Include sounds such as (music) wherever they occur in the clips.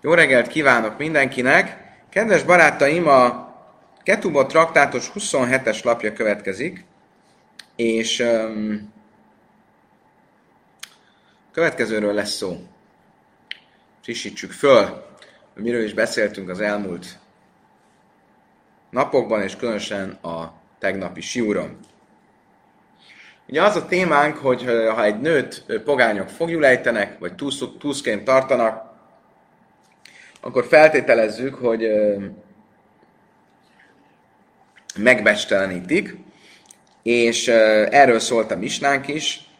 Jó reggelt kívánok mindenkinek! Kedves barátaim, a Ketubot traktátus 27-es lapja következik, és um, következőről lesz szó. Frissítsük föl, miről is beszéltünk az elmúlt napokban, és különösen a tegnapi siúron. Ugye az a témánk, hogy ha egy nőt pogányok fogjulejtenek, vagy túszként tartanak, akkor feltételezzük, hogy megbestelenítik, és erről szólt a misnánk is,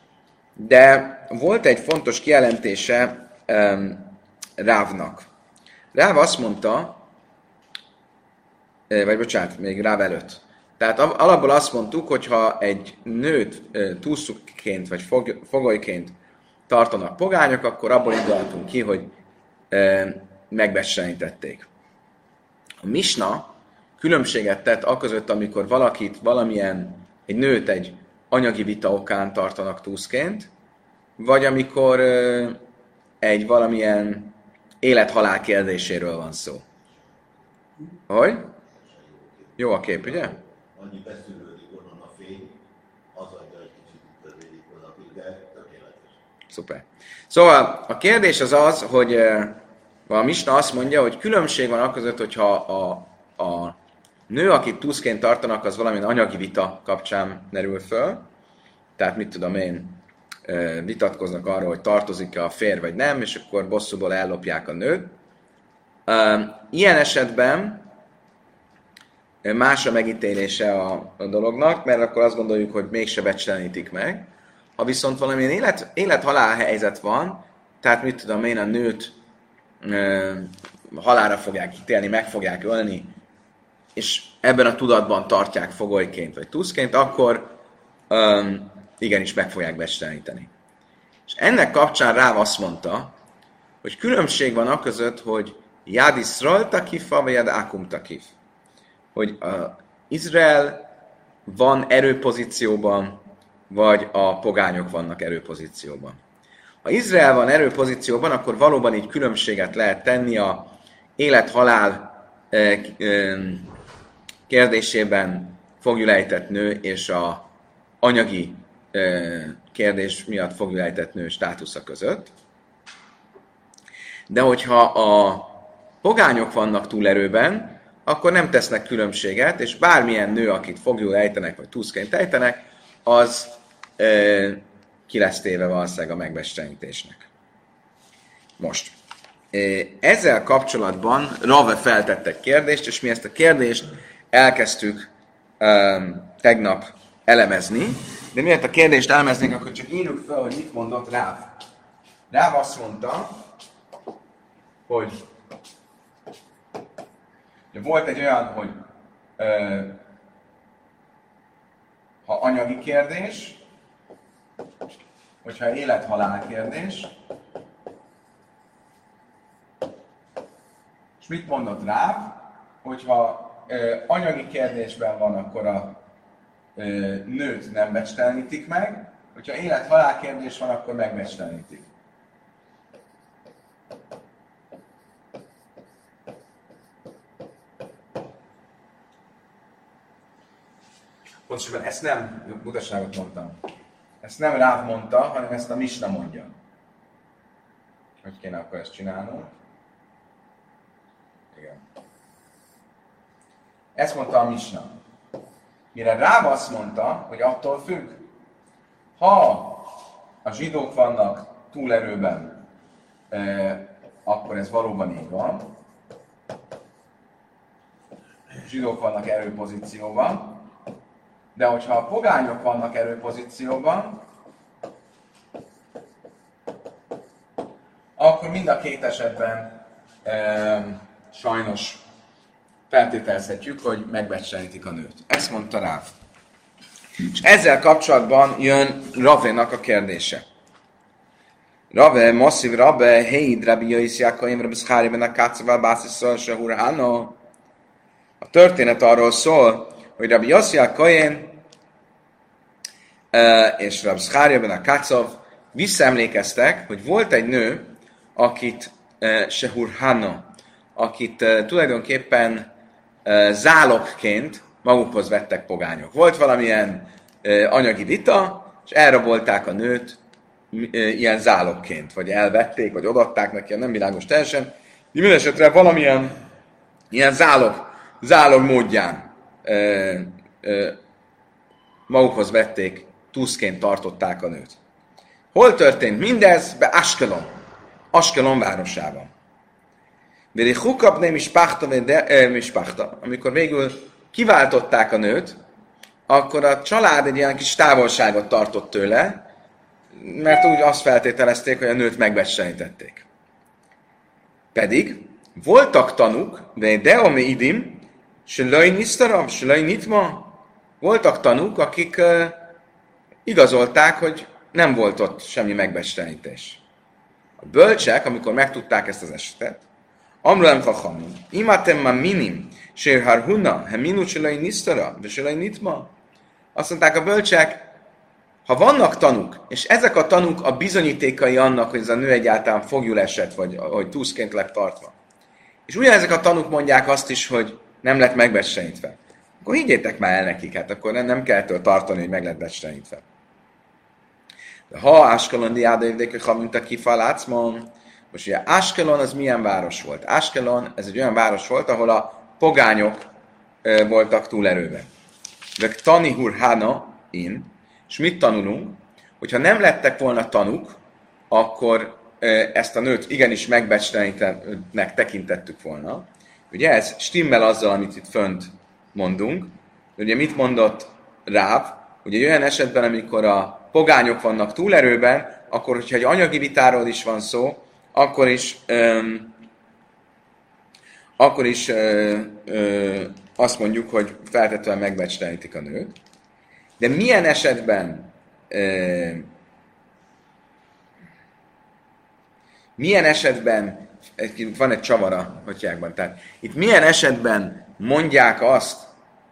de volt egy fontos kijelentése Rávnak. Ráv azt mondta, vagy bocsánat, még Ráv előtt. Tehát alapból azt mondtuk, hogy ha egy nőt túszukként vagy fogolyként tartanak pogányok, akkor abból indulhatunk ki, hogy megbecsenítették. A misna különbséget tett aközött, amikor valakit, valamilyen, egy nőt egy anyagi vita okán tartanak túszként, vagy amikor egy valamilyen élet-halál kérdéséről van szó. Hogy? Jó a kép, ugye? Annyi beszűrődik onnan a fény, az adja egy kicsit de tökéletes. Szuper. Szóval a kérdés az az, hogy a Misna azt mondja, hogy különbség van között, hogyha a, a nő, akit túszként tartanak, az valamilyen anyagi vita kapcsán merül föl, tehát mit tudom én, vitatkoznak arról, hogy tartozik-e a fér vagy nem, és akkor bosszúból ellopják a nőt. Ilyen esetben más a megítélése a, a dolognak, mert akkor azt gondoljuk, hogy mégse becselenítik meg. Ha viszont valamilyen élet, élet-halál helyzet van, tehát mit tudom én, a nőt halára fogják ítélni, meg fogják ölni, és ebben a tudatban tartják fogolyként vagy tuszként, akkor um, igenis meg fogják becsteleníteni. És ennek kapcsán rá azt mondta, hogy különbség van a között, hogy Yad Israel takifa, vagy Yad Akum takif. Hogy a Izrael van erőpozícióban, vagy a pogányok vannak erőpozícióban. Ha Izrael van erőpozícióban, akkor valóban így különbséget lehet tenni a élet-halál eh, eh, kérdésében fogjulejtett nő és a anyagi eh, kérdés miatt fogjulejtett nő státusza között. De hogyha a pogányok vannak túlerőben, akkor nem tesznek különbséget, és bármilyen nő, akit fogjul ejtenek, vagy túszként ejtenek, az ki lesz téve valószínűleg a megbestrenítésnek. Most, ezzel kapcsolatban Rave feltette kérdést, és mi ezt a kérdést elkezdtük um, tegnap elemezni, de miért a kérdést elemeznénk, akkor csak írjuk fel, hogy mit mondott Ráv. Ráv azt mondta, hogy volt egy olyan, hogy ö, ha anyagi kérdés, hogyha élet-halál kérdés, és mit mondott rá, hogyha ö, anyagi kérdésben van, akkor a ö, nőt nem becstelenítik meg, hogyha élet-halál kérdés van, akkor megbecstelenítik. Pontosan ezt nem, mutasságot mondtam. Ezt nem Ráv mondta, hanem ezt a Misna mondja. Hogy kéne akkor ezt csinálnunk? Igen. Ezt mondta a Misna. Mire Ráv azt mondta, hogy attól függ, ha a zsidók vannak túlerőben, akkor ez valóban így van. A zsidók vannak erőpozícióban, de hogyha a pogányok vannak erőpozícióban, akkor mind a két esetben e, sajnos feltételezhetjük, hogy megbecsenítik a nőt. Ezt mondta Ráv. És ezzel kapcsolatban jön Ravénak a kérdése. Rave, masszív Rave, hei, Rabbi Jöjsz Jákaim, Rabbi Szkáriben a Kácavá, Básziszol, Sehur A történet arról szól, hogy Rabbi Yossi és Rab Schárja ben a Kacov visszaemlékeztek, hogy volt egy nő, akit Sehur Hanna, akit tulajdonképpen zálogként magukhoz vettek pogányok. Volt valamilyen anyagi vita, és elrabolták a nőt ilyen zálogként, vagy elvették, vagy odatták neki, nem világos teljesen. Mindenesetre valamilyen ilyen zálog, zálog módján magukhoz vették, tuszként tartották a nőt. Hol történt mindez? Be Askelon. Askelon városában. Veri hukap nem is pachta, amikor végül kiváltották a nőt, akkor a család egy ilyen kis távolságot tartott tőle, mert úgy azt feltételezték, hogy a nőt megbecsenítették. Pedig voltak tanuk, de deomi idim, se löj nisztara, se löj nitma, voltak tanúk, akik uh, igazolták, hogy nem volt ott semmi megbestenítés. A bölcsek, amikor megtudták ezt az esetet, Amrulem Chachamim, imatem ma minim, sér harhuna, he minu nisztara, ve nitma. Azt mondták a bölcsek, ha vannak tanúk, és ezek a tanúk a bizonyítékai annak, hogy ez a nő egyáltalán fogjul esett, vagy hogy túszként lett tartva. És ugyanezek a tanúk mondják azt is, hogy nem lett megbecsenítve akkor higgyétek már el nekik, hát akkor nem, nem kell tartani, hogy meg lett becsenítve. Ha Áskelon mint a kifalácmon, most ugye Áskelon az milyen város volt? Áskelon, ez egy olyan város volt, ahol a pogányok voltak túlerőben. De Tani Hurhana in, és mit tanulunk? Hogyha nem lettek volna tanuk, akkor ezt a nőt igenis megbecslenítnek tekintettük volna. Ugye ez stimmel azzal, amit itt fönt mondunk. Ugye mit mondott Ráv? Ugye olyan esetben, amikor a pogányok vannak túlerőben, akkor, hogyha egy anyagi vitáról is van szó, akkor is, öm, akkor is ö, ö, azt mondjuk, hogy feltétlenül megbecstelenítik a nőt. De milyen esetben ö, milyen esetben van egy csavara a tehát itt milyen esetben mondják azt,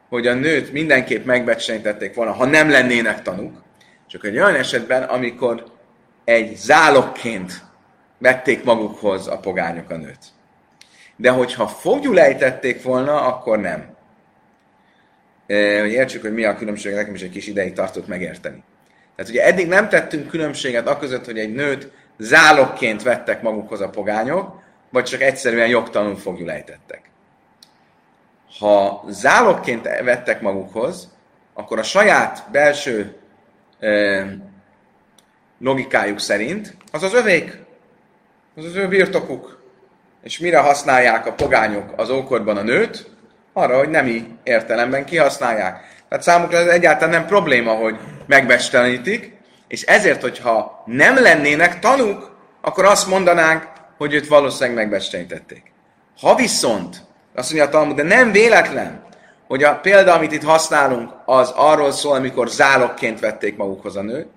hogy a nőt mindenképp megbecsenítették volna, ha nem lennének tanúk, csak egy olyan esetben, amikor egy zálogként vették magukhoz a pogányok a nőt. De hogyha fogjul volna, akkor nem. E, hogy értsük, hogy mi a különbség, nekem is egy kis ideig tartott megérteni. Tehát ugye eddig nem tettünk különbséget a között, hogy egy nőt zálogként vettek magukhoz a pogányok, vagy csak egyszerűen jogtalanul fogjul ha zálogként vettek magukhoz, akkor a saját belső logikájuk szerint az az övék, az az ő birtokuk. És mire használják a pogányok az ókorban a nőt? Arra, hogy nemi értelemben kihasználják. Tehát számukra ez egyáltalán nem probléma, hogy megbestenítik, és ezért, hogyha nem lennének tanúk, akkor azt mondanánk, hogy őt valószínűleg megbestenítették. Ha viszont azt mondja a Talmud, de nem véletlen, hogy a példa, amit itt használunk, az arról szól, amikor zálogként vették magukhoz a nőt,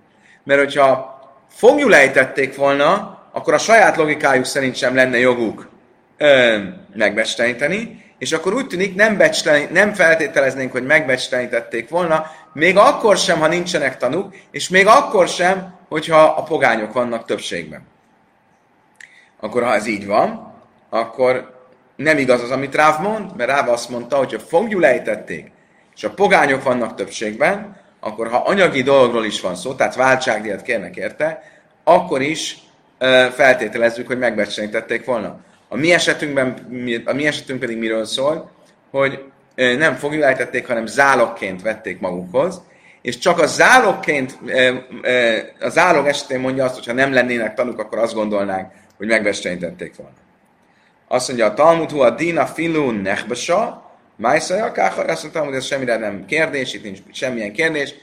mert hogyha fogjul ejtették volna, akkor a saját logikájuk szerint sem lenne joguk ö, megbecsteleníteni, és akkor úgy tűnik, nem, nem feltételeznénk, hogy megbecstelenítették volna, még akkor sem, ha nincsenek tanúk, és még akkor sem, hogyha a pogányok vannak többségben. Akkor ha ez így van, akkor nem igaz az, amit Ráv mond, mert Ráv azt mondta, hogy ha fogjul ejtették, és a pogányok vannak többségben, akkor ha anyagi dologról is van szó, tehát váltságdíjat kérnek érte, akkor is feltételezzük, hogy megbecsenítették volna. A mi esetünkben, a mi esetünk pedig miről szól, hogy nem fogjul ejtették, hanem zálogként vették magukhoz, és csak a zálogként, a zálog esetén mondja azt, hogy ha nem lennének tanúk, akkor azt gondolnánk, hogy megbecsenítették volna. Azt mondja a Talmud, a dina filun nechbasa, májszaja káha, azt mondta, hogy ez semmire nem kérdés, itt nincs semmilyen kérdés,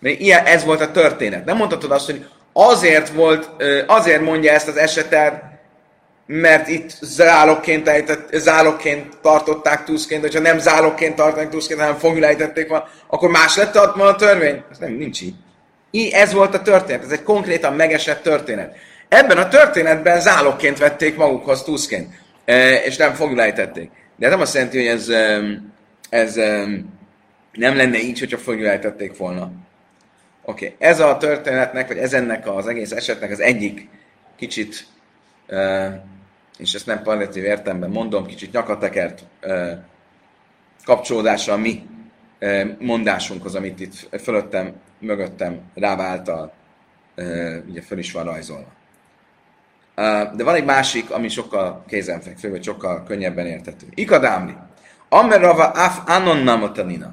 mert ilyen, ez volt a történet. Nem mondhatod azt, hogy azért volt, azért mondja ezt az esetet, mert itt zálogként, ejtett, zálogként tartották túszként, hogyha nem zálogként tartották túszként, hanem fogül ejtették van, akkor más lett a, a törvény? Ez nem, nincs így. így. Ez volt a történet, ez egy konkrétan megesett történet. Ebben a történetben zálogként vették magukhoz túszként és nem fogjulejtették. De ez nem azt jelenti, hogy ez, ez nem lenne így, hogyha fogjulejtették volna. Oké, okay. ez a történetnek, vagy ez ennek az egész esetnek az egyik kicsit és ezt nem palliatív értelemben mondom, kicsit nyakatekert kapcsolódása a mi mondásunkhoz, amit itt fölöttem, mögöttem Ráv által ugye föl is van rajzolva. De van egy másik, ami sokkal kézenfekvő, vagy sokkal könnyebben érthető. Ikadámli. Amer Rava af anon namotanina.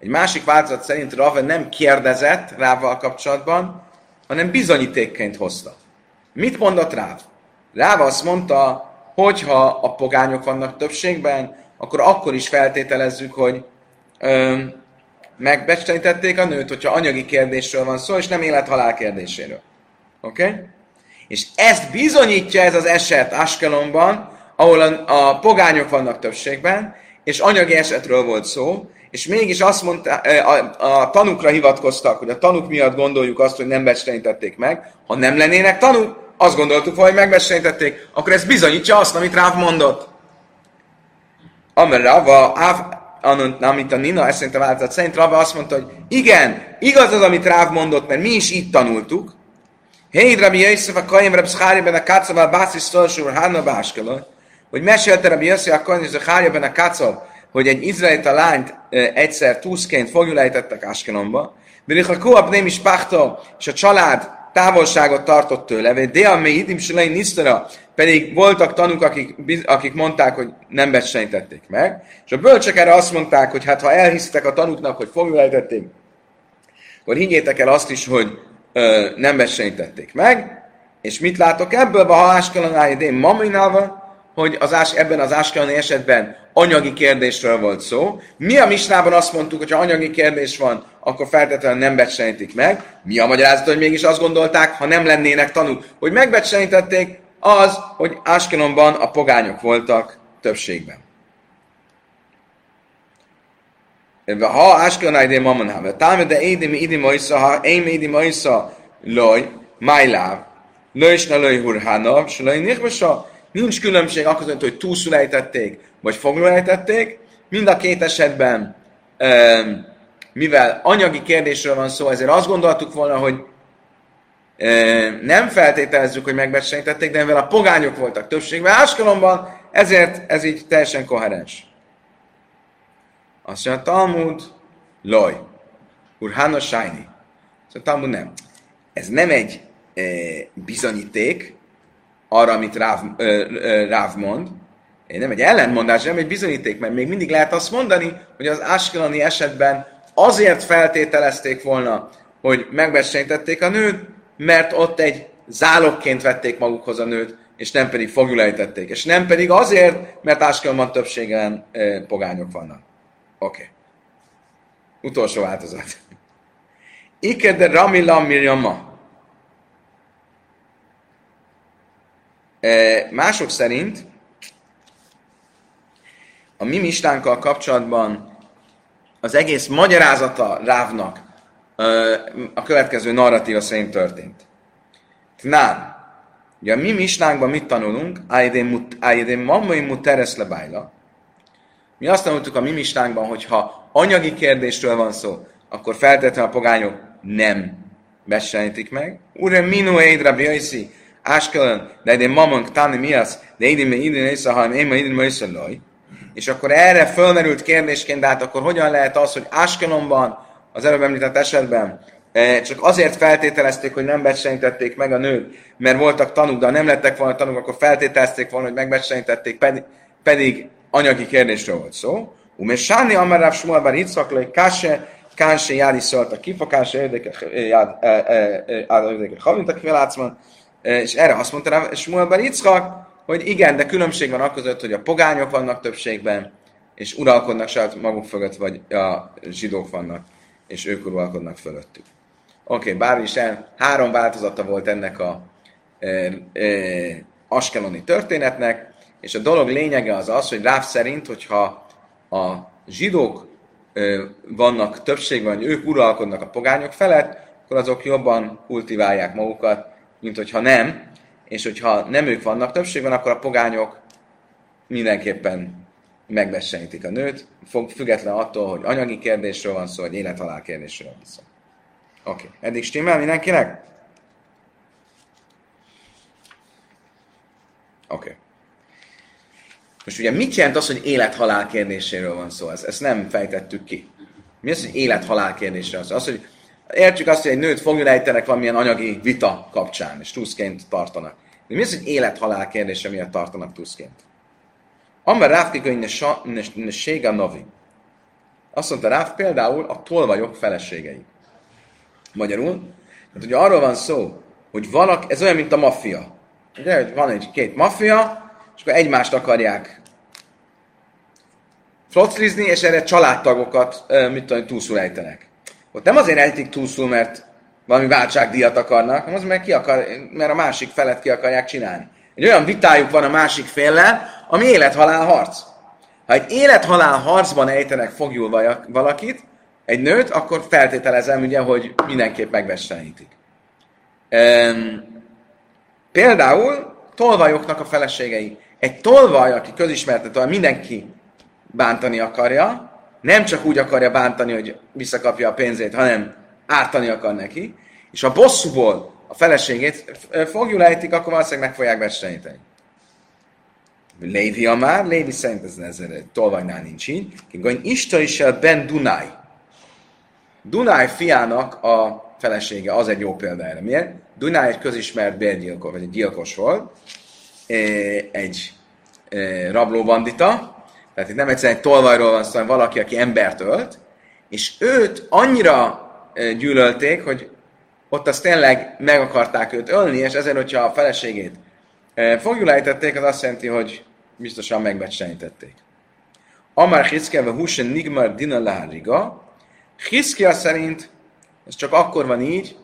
Egy másik változat szerint Rava nem kérdezett Rával kapcsolatban, hanem bizonyítékként hozta. Mit mondott Ráv? Ráv azt mondta, hogy ha a pogányok vannak többségben, akkor akkor is feltételezzük, hogy ö, a nőt, hogyha anyagi kérdésről van szó, és nem élet-halál kérdéséről. Oké? Okay? És ezt bizonyítja ez az eset Askelonban, ahol a, a pogányok vannak többségben, és anyagi esetről volt szó, és mégis azt mondta, a, a tanukra hivatkoztak, hogy a tanuk miatt gondoljuk azt, hogy nem becstenítették meg. Ha nem lennének tanuk, azt gondoltuk, hogy megbecstenítették, akkor ez bizonyítja azt, amit Ráv mondott. Amer Rava, amit a Nina ezt szerint a változat szerint Rava azt mondta, hogy igen, igaz az, amit Ráv mondott, mert mi is itt tanultuk. Hé, Rabbi Yosef, a Kajem Reb ben a Kacav, Bászis Szolsúr, Hanna Báskala, hogy mesélte Rabbi Yosef, a Kajem Reb ben a Kacav, hogy egy izraelita lányt egyszer túszként fogjulejtettek Áskelomba, a Kuab nem is pachta, és a család távolságot tartott tőle, de a méidim Silei Nisztara, pedig voltak tanúk, akik, akik mondták, hogy nem becsenítették meg, és a bölcsek erre azt mondták, hogy hát ha elhiszitek a tanúknak, hogy fogjulejtették, akkor higgyétek el azt is, hogy ö, nem becsenítették meg, és mit látok ebből? Ha Áskelon idén maminával, hogy az ás, ebben az áskeloni esetben anyagi kérdésről volt szó. Mi a misnában azt mondtuk, hogy ha anyagi kérdés van, akkor feltétlenül nem becsenítik meg. Mi a magyarázat, hogy mégis azt gondolták, ha nem lennének tanúk, hogy megbecsenítették, az, hogy Áskelonban a pogányok voltak többségben. Ha Áskelon idén mamon have, táme de édim idim oisza, ha én idim oisza, loj, májláv, lősne lőj hurhánav, s lőj nichbasa, Nincs különbség akkor, hogy túlszulejtették, vagy foglulejtették. Mind a két esetben, mivel anyagi kérdésről van szó, ezért azt gondoltuk volna, hogy nem feltételezzük, hogy megbecsenítették, de mivel a pogányok voltak többségben Áskalomban, ezért ez így teljesen koherens. Azt mondja, Talmud, loj, urhána sájni. Szóval Talmud nem. Ez nem egy e, bizonyíték, arra, amit Ráv, ö, ö, Ráv mond, nem egy ellentmondás, nem egy bizonyíték, mert még mindig lehet azt mondani, hogy az Askeloni esetben azért feltételezték volna, hogy megbecsenítették a nőt, mert ott egy zálogként vették magukhoz a nőt, és nem pedig fogjulejtették. És nem pedig azért, mert Askelonban többségen e, pogányok vannak. Oké. Okay. Utolsó változat. Ikede Ramilam Mirjama. Mások szerint a mi mistánkkal kapcsolatban az egész magyarázata Rávnak a következő narratíva szerint történt. Tnán. Ugye a mi mistánkban mit tanulunk? Ájdén mammai muteres lebájla. Mi azt tanultuk a mi mistánkban, hogy ha anyagi kérdésről van szó, akkor feltétlenül a pogányok nem besejtik meg. Ure minu eidra biaisi, Áskelön, de egy mamon tani miasz, de idén még idén észre, hanem én már idén már És akkor erre fölmerült kérdésként, de hát akkor hogyan lehet az, hogy Áskelonban, az előbb említett esetben, e, csak azért feltételezték, hogy nem becsenítették meg a nőt, mert voltak tanúk, de ha nem lettek volna tanúk, akkor feltételezték volna, hogy megbecsenítették, pedig, pedig anyagi kérdésről volt szó. Ume Sáni Amaráv Smuel Bar Yitzhak Kase, Kánse Jádi szólt a kifokása érdekes, érdekes, érdekes, érdekes, érdekes, és erre azt mondta rá Smuel Bar Yitzchak, hogy igen, de különbség van között, hogy a pogányok vannak többségben, és uralkodnak saját maguk fölött, vagy a zsidók vannak, és ők uralkodnak fölöttük. Oké, okay, bár is el, három változata volt ennek a e, e, askeloni történetnek, és a dolog lényege az az, hogy Ráv szerint, hogyha a zsidók vannak többségben, hogy ők uralkodnak a pogányok felett, akkor azok jobban kultiválják magukat, mint hogyha nem, és hogyha nem ők vannak többségben, akkor a pogányok mindenképpen megbessenítik a nőt, független attól, hogy anyagi kérdésről van szó, vagy élethalál kérdésről van szó. Oké, okay. eddig stimmel mindenkinek? Oké. Okay. Most ugye mit jelent az, hogy élet-halál kérdéséről van szó? Ezt, ezt nem fejtettük ki. Mi az, hogy élet-halál kérdésről van szó? Az, hogy értjük azt, hogy egy nőt fogjulejtenek valamilyen anyagi vita kapcsán, és tuszként tartanak. De mi az, hogy élet-halál kérdése miatt tartanak tuszként? Amber Ráfkika ne séga novi. Azt mondta Ráf például a tolvajok feleségei. Magyarul, tehát ugye arról van szó, hogy valaki, ez olyan, mint a maffia. Ugye, hogy van egy két maffia, és akkor egymást akarják floclizni, és erre családtagokat, mit tudom, túlszul ejtenek. Ott nem azért ejtik túlszul, mert valami váltságdíjat akarnak, hanem az, mert, ki akar, mert a másik felet ki akarják csinálni. Egy olyan vitájuk van a másik féllel, ami élethalál harc. Ha egy élethalál harcban ejtenek fogjul valakit, egy nőt, akkor feltételezem ugye, hogy mindenképp megvessenítik. Um, például tolvajoknak a feleségei. Egy tolvaj, aki közismertető, mindenki bántani akarja, nem csak úgy akarja bántani, hogy visszakapja a pénzét, hanem ártani akar neki, és a bosszúból a feleségét fogjul ejtik, akkor valószínűleg meg fogják versenyíteni. Lévi a már, Lévi szerint ez, ez tolvajnál nincs így. Kingoin Ista is Ben Dunai. Dunai fiának a felesége, az egy jó példa erre. Miért? Dunai egy közismert bérgyilkos, vagy egy gyilkos volt, egy rablóbandita, tehát itt nem egyszerűen egy tolvajról van szó, hanem valaki, aki embert ölt, és őt annyira gyűlölték, hogy ott azt tényleg meg akarták őt ölni, és ezért, hogyha a feleségét fogjulejtették, az azt jelenti, hogy biztosan megbecsenítették. Amár Hiszkelve Husen Nigmar Dina Láriga, Hiszkia szerint ez csak akkor van így,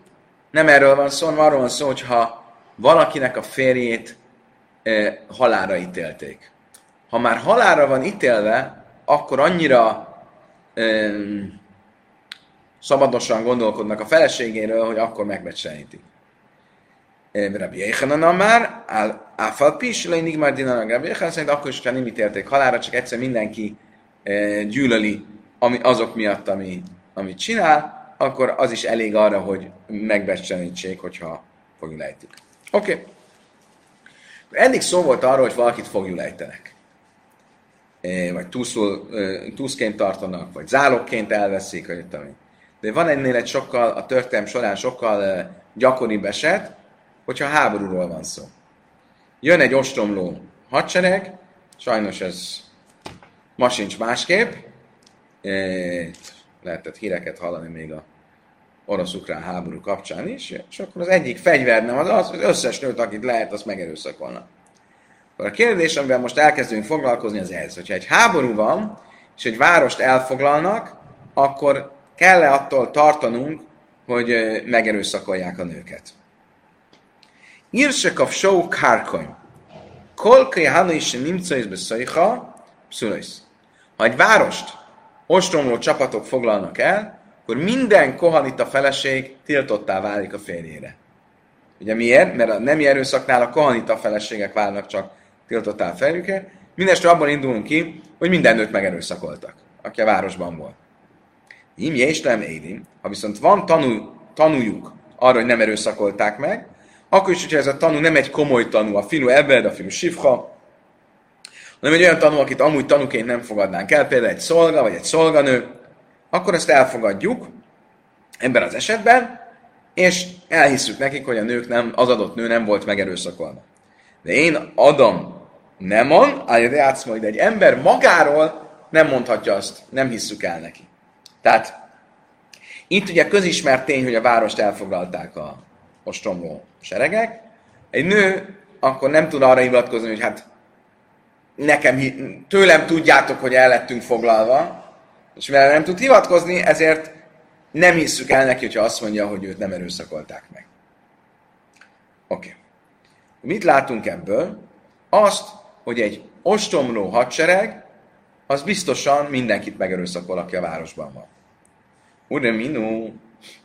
nem erről van szó, hanem arról van szó, hogyha valakinek a férjét e, halára ítélték. Ha már halára van ítélve, akkor annyira e, szabadosan gondolkodnak a feleségéről, hogy akkor megbecsenítik. Rabbi Yechanan már, Áfal Pis, Leinig már Dinanak Rabbi Yechanan szerint akkor is, ha nem ítélték halára, csak egyszer mindenki e, gyűlöli ami, azok miatt, ami, amit csinál, akkor az is elég arra, hogy megbecsenítsék, hogyha fogjulejtik. Oké. Okay. Eddig szó volt arról, hogy valakit fogjulejtenek. E, vagy túlszként tartanak, vagy zálogként elveszik, vagy tudom De van ennél egy sokkal, a történelm során sokkal gyakoribb eset, hogyha háborúról van szó. Jön egy ostromló hadsereg, sajnos ez ma sincs másképp, lehetett híreket hallani még a orosz-ukrán háború kapcsán is, és akkor az egyik fegyver nem az, az, az összes nőt, akit lehet, azt megerőszakolnak. Akkor a kérdés, amivel most elkezdünk foglalkozni, az ez, hogyha egy háború van, és egy várost elfoglalnak, akkor kell-e attól tartanunk, hogy megerőszakolják a nőket. Írsekov show kárkony. Kolkai hana is nimcaiz beszajha. Ha egy várost ostromló csapatok foglalnak el, akkor minden kohanita feleség tiltottá válik a férjére. Ugye miért? Mert a nemi erőszaknál a kohanita feleségek válnak csak tiltottá a férjükre. Mindestre abban indulunk ki, hogy minden nőt megerőszakoltak, aki a városban volt. Im és nem élim. Ha viszont van tanú, tanújuk arra, hogy nem erőszakolták meg, akkor is, hogyha ez a tanú nem egy komoly tanú, a fiú ebed, a fiú sifha, hanem egy olyan tanú, akit amúgy tanúként nem fogadnánk el, például egy szolga vagy egy szolganő, akkor ezt elfogadjuk ebben az esetben, és elhisszük nekik, hogy a nők nem, az adott nő nem volt megerőszakolva. De én adom nem de majd egy ember magáról nem mondhatja azt, nem hisszük el neki. Tehát itt ugye közismert tény, hogy a várost elfoglalták a ostromló seregek. Egy nő akkor nem tud arra hivatkozni, hogy hát nekem, tőlem tudjátok, hogy el lettünk foglalva, és mivel nem tud hivatkozni, ezért nem hisszük el neki, hogyha azt mondja, hogy őt nem erőszakolták meg. Oké. Okay. Mit látunk ebből? Azt, hogy egy ostromló hadsereg, az biztosan mindenkit megerőszakol, aki a városban van. Ure minu,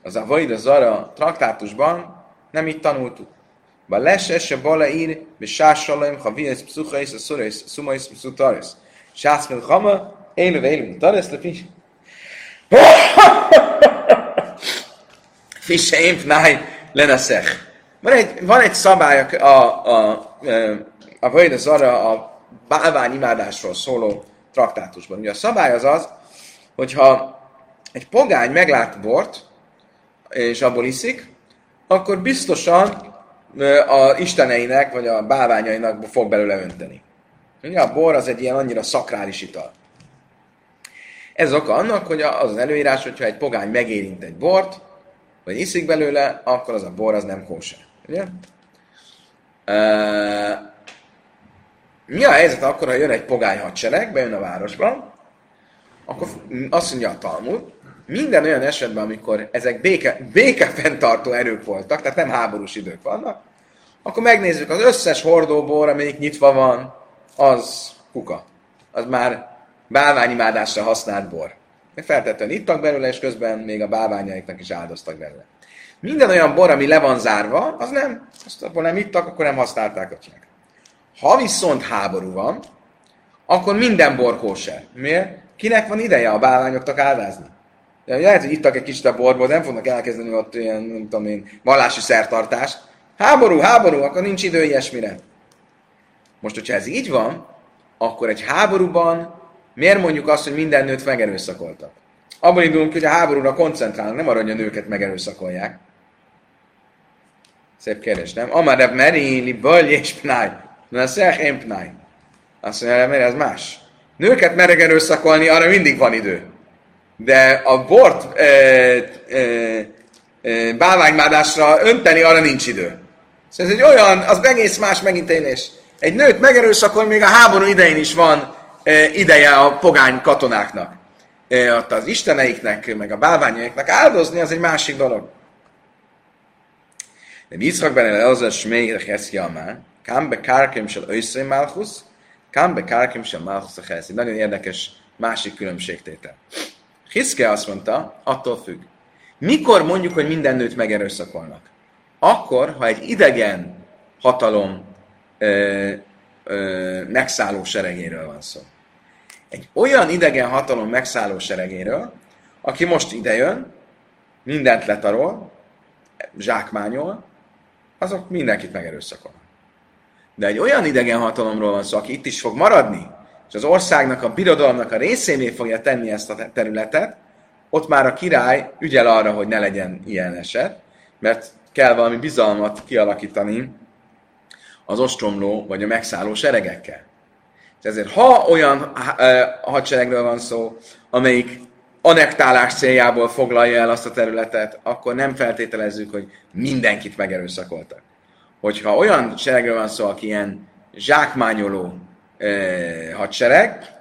az a Vaida Zara traktátusban nem így tanultuk. Ba lese se bala ír, be sássalaim, ha viesz pszuchais, a szurais, szumais, pszutaris. Sász mil chama, Élu vélu mutares le fish. Fiseim pnai lenaszech. Van egy, van egy szabály a, a, a, a az arra a bálványimádásról szóló traktátusban. Ugye a szabály az az, hogyha egy pogány meglát bort, és abból iszik, akkor biztosan a isteneinek, vagy a bálványainak fog belőle önteni. Ugye a bor az egy ilyen annyira szakrális ital. Ez oka annak, hogy az az előírás, hogyha egy pogány megérint egy bort, vagy iszik belőle, akkor az a bor az nem kóser. Ugye? Mi a helyzet akkor, ha jön egy pogány hadsereg, bejön a városba, akkor azt mondja a Talmud, minden olyan esetben, amikor ezek béke, békefenntartó erők voltak, tehát nem háborús idők vannak, akkor megnézzük az összes hordóbor, amelyik nyitva van, az kuka. Az már bálványimádásra használt bor. Feltetően ittak belőle, és közben még a bálványaiknak is áldoztak belőle. Minden olyan bor, ami le van zárva, az nem, azt akkor nem ittak, akkor nem használták a csinálják. Ha viszont háború van, akkor minden bor kóser. Miért? Kinek van ideje a bálványoknak áldázni? De lehet, hogy ittak egy kicsit a borból, nem fognak elkezdeni ott ilyen, nem tudom én, vallási szertartást. Háború, háború, akkor nincs idő ilyesmire. Most, hogyha ez így van, akkor egy háborúban miért mondjuk azt, hogy minden nőt megerőszakoltak? Abban indulunk, hogy a háborúra koncentrálnak, nem arra, hogy a nőket megerőszakolják. Szép kérdés, nem? Amarab meri, li bölj és pnáj. Na, szeh én pnáj. Azt mondja, mert ez más. Nőket mereg erőszakolni, arra mindig van idő. De a bort e, e, e, bálványmádásra önteni, arra nincs idő. Szóval ez egy olyan, az egész más megintélés. Egy nőt megerőszakolni még a háború idején is van ideje a pogány katonáknak. E, ott az isteneiknek, meg a bálványaiknak áldozni, az egy másik dolog. De Yitzchak ben az a smei recheszja már, kám be kárkem sel össze malchusz, kám be kárkem sel malchusz a cheszi. Nagyon érdekes másik különbségtétel. Hiszke azt mondta, attól függ. Mikor mondjuk, hogy minden nőt megerőszakolnak? Akkor, ha egy idegen hatalom ö, ö, megszálló seregéről van szó. Egy olyan idegen hatalom megszálló seregéről, aki most idejön, mindent letarol, zsákmányol, azok mindenkit megerőszakolnak. De egy olyan idegen hatalomról van szó, aki itt is fog maradni, és az országnak, a birodalomnak a részévé fogja tenni ezt a területet, ott már a király ügyel arra, hogy ne legyen ilyen eset, mert kell valami bizalmat kialakítani az ostromló vagy a megszálló seregekkel. És ezért, ha olyan hadseregről van szó, amelyik anektálás céljából foglalja el azt a területet, akkor nem feltételezzük, hogy mindenkit megerőszakoltak. Hogyha olyan seregről van szó, aki ilyen zsákmányoló eh, hadsereg,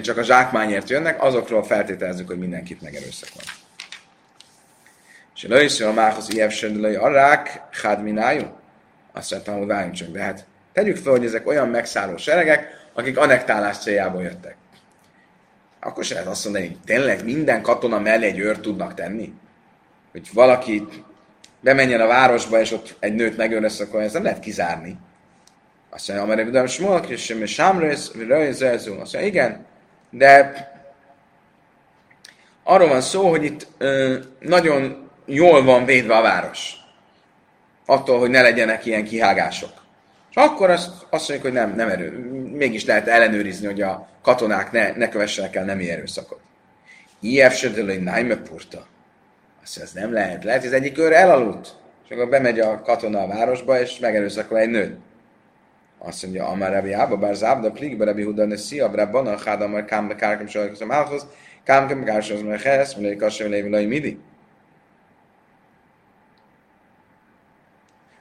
csak a zsákmányért jönnek, azokról feltételezzük, hogy mindenkit megerőszakol. És lőször a mához ijevsödlői arrák, hádminájú? Azt mondtam, hogy várjunk csak, de hát tegyük fel, hogy ezek olyan megszálló seregek, akik anektálás céljából jöttek akkor se lehet azt mondani, hogy tényleg minden katona mellé egy őrt tudnak tenni? Hogy valaki bemenjen a városba, és ott egy nőt megőrösz, akkor ezt nem lehet kizárni. Azt mondja, amerre vidám smolk, és sem sámrész. Azt mondja, igen, de arról van szó, hogy itt ö, nagyon jól van védve a város. Attól, hogy ne legyenek ilyen kihágások. És akkor azt, azt mondjuk, hogy nem, nem erő. Mégis lehet ellenőrizni, hogy a katonák ne, ne kövessenek el nemi erőszakot. Ilyef södölői nájme purta. Azt ez nem lehet. Lehet, hogy az egyik őr elaludt. És akkor bemegy a katona a városba, és megerőszakol egy nőt. Azt mondja, Amár Rabbi Abba, bár Zábda, Plikbe Rabbi Huda, ne szia, Rabban, a Háda, majd Kámbe, Kárkem, Sajkos, a Málhoz, Kámkem, Kársos, a Hez, Melé, Kassam, Lévi, Midi.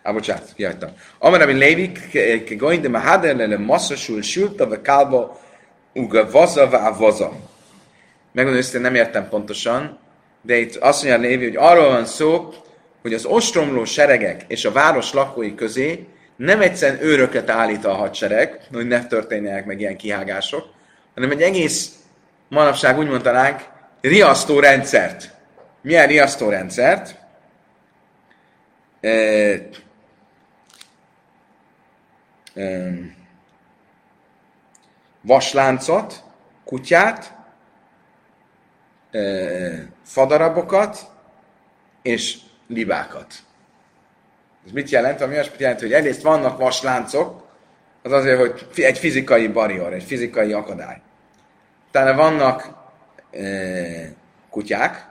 Ah, bocsánat, kihagytam. Amara bin Lévi, kegoin de mahader le massasul sulta ve kalba uga vaza va vaza. Megmondom hogy nem értem pontosan, de itt azt mondja Lévi, hogy arról van szó, hogy az ostromló seregek és a város lakói közé nem egyszerűen őröket állít a hadsereg, hogy ne történjenek meg ilyen kihágások, hanem egy egész manapság úgy mondanánk, riasztó rendszert. Milyen riasztó rendszert? Vasláncot, kutyát, fadarabokat és libákat. Ez mit jelent? Ami azt jelenti, hogy egyrészt vannak vasláncok, az azért, hogy egy fizikai barrier, egy fizikai akadály. Utána vannak e, kutyák,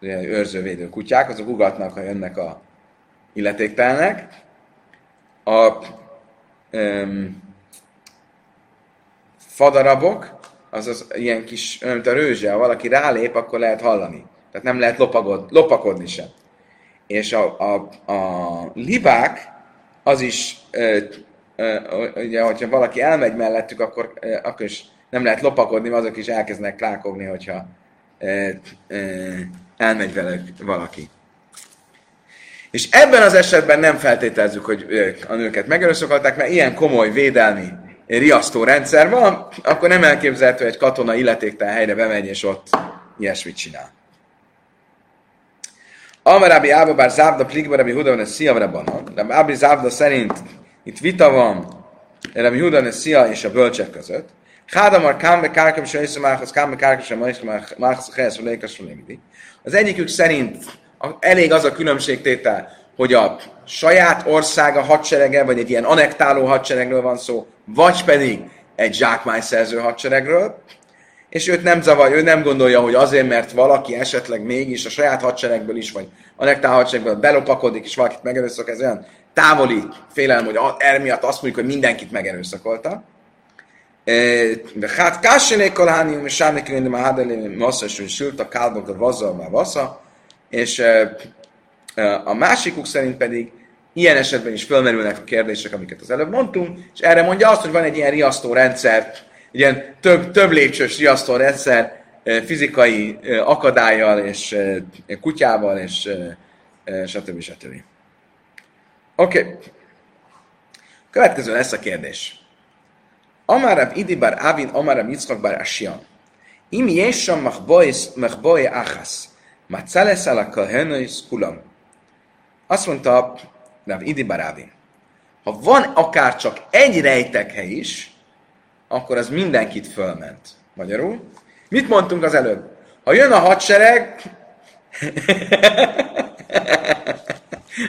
őrzővédő kutyák, azok ugatnak, ha jönnek a illetéktelnek. A em, fadarabok, azaz ilyen kis, olyan, mint a rőzse, ha valaki rálép, akkor lehet hallani. Tehát nem lehet lopagod, lopakodni sem. És a, a, a libák, az is, ö, ö, ugye, hogyha valaki elmegy mellettük, akkor, ö, akkor is nem lehet lopakodni, azok is elkezdenek klákogni, hogyha ö, ö, elmegy velük valaki. És ebben az esetben nem feltételezzük, hogy a nőket megerőszakolták, mert ilyen komoly védelmi riasztó rendszer van, akkor nem elképzelhető, hogy egy katona illetéktelen helyre bemegy, és ott ilyesmit csinál. Amarabi Ába, bár Závda Plikba, Rabbi Huda van, Szia. De Ábi Závda szerint itt vita van Rabbi Huda, Szia és a bölcsek között. Hádamar kámbe kárkem se észremához, kámbe kárkem se mához, helyez, lékas, Az egyikük szerint elég az a különbségtétel, hogy a saját országa hadserege, vagy egy ilyen anektáló hadseregről van szó, vagy pedig egy zsákmányszerző hadseregről, és őt nem zavar, ő nem gondolja, hogy azért, mert valaki esetleg mégis a saját hadseregből is, vagy a nektál hadseregből belopakodik, és valakit megerőszak, ez olyan távoli félelem, hogy a- erre miatt azt mondjuk, hogy mindenkit megerőszakolta. Hát kássenék kolhánium, és sárnék már hádelé, massza, és sült a kálbok a vazza, a vassza, és a másikuk szerint pedig ilyen esetben is fölmerülnek a kérdések, amiket az előbb mondtunk, és erre mondja azt, hogy van egy ilyen riasztó rendszer, ilyen több, több lépcsős riasztó rendszer, fizikai akadályjal, és kutyával, és stb. stb. Oké. Következő lesz a kérdés. Amarab idibar avin, amarab yitzchak bar ashian. Im yesham machboy achas, matzales ala kahenois kulam. Azt mondta Rav Idibar Avin, ha van akár csak egy rejtekhely is, akkor az mindenkit fölment. Magyarul? Mit mondtunk az előbb? Ha jön a hadsereg, (laughs)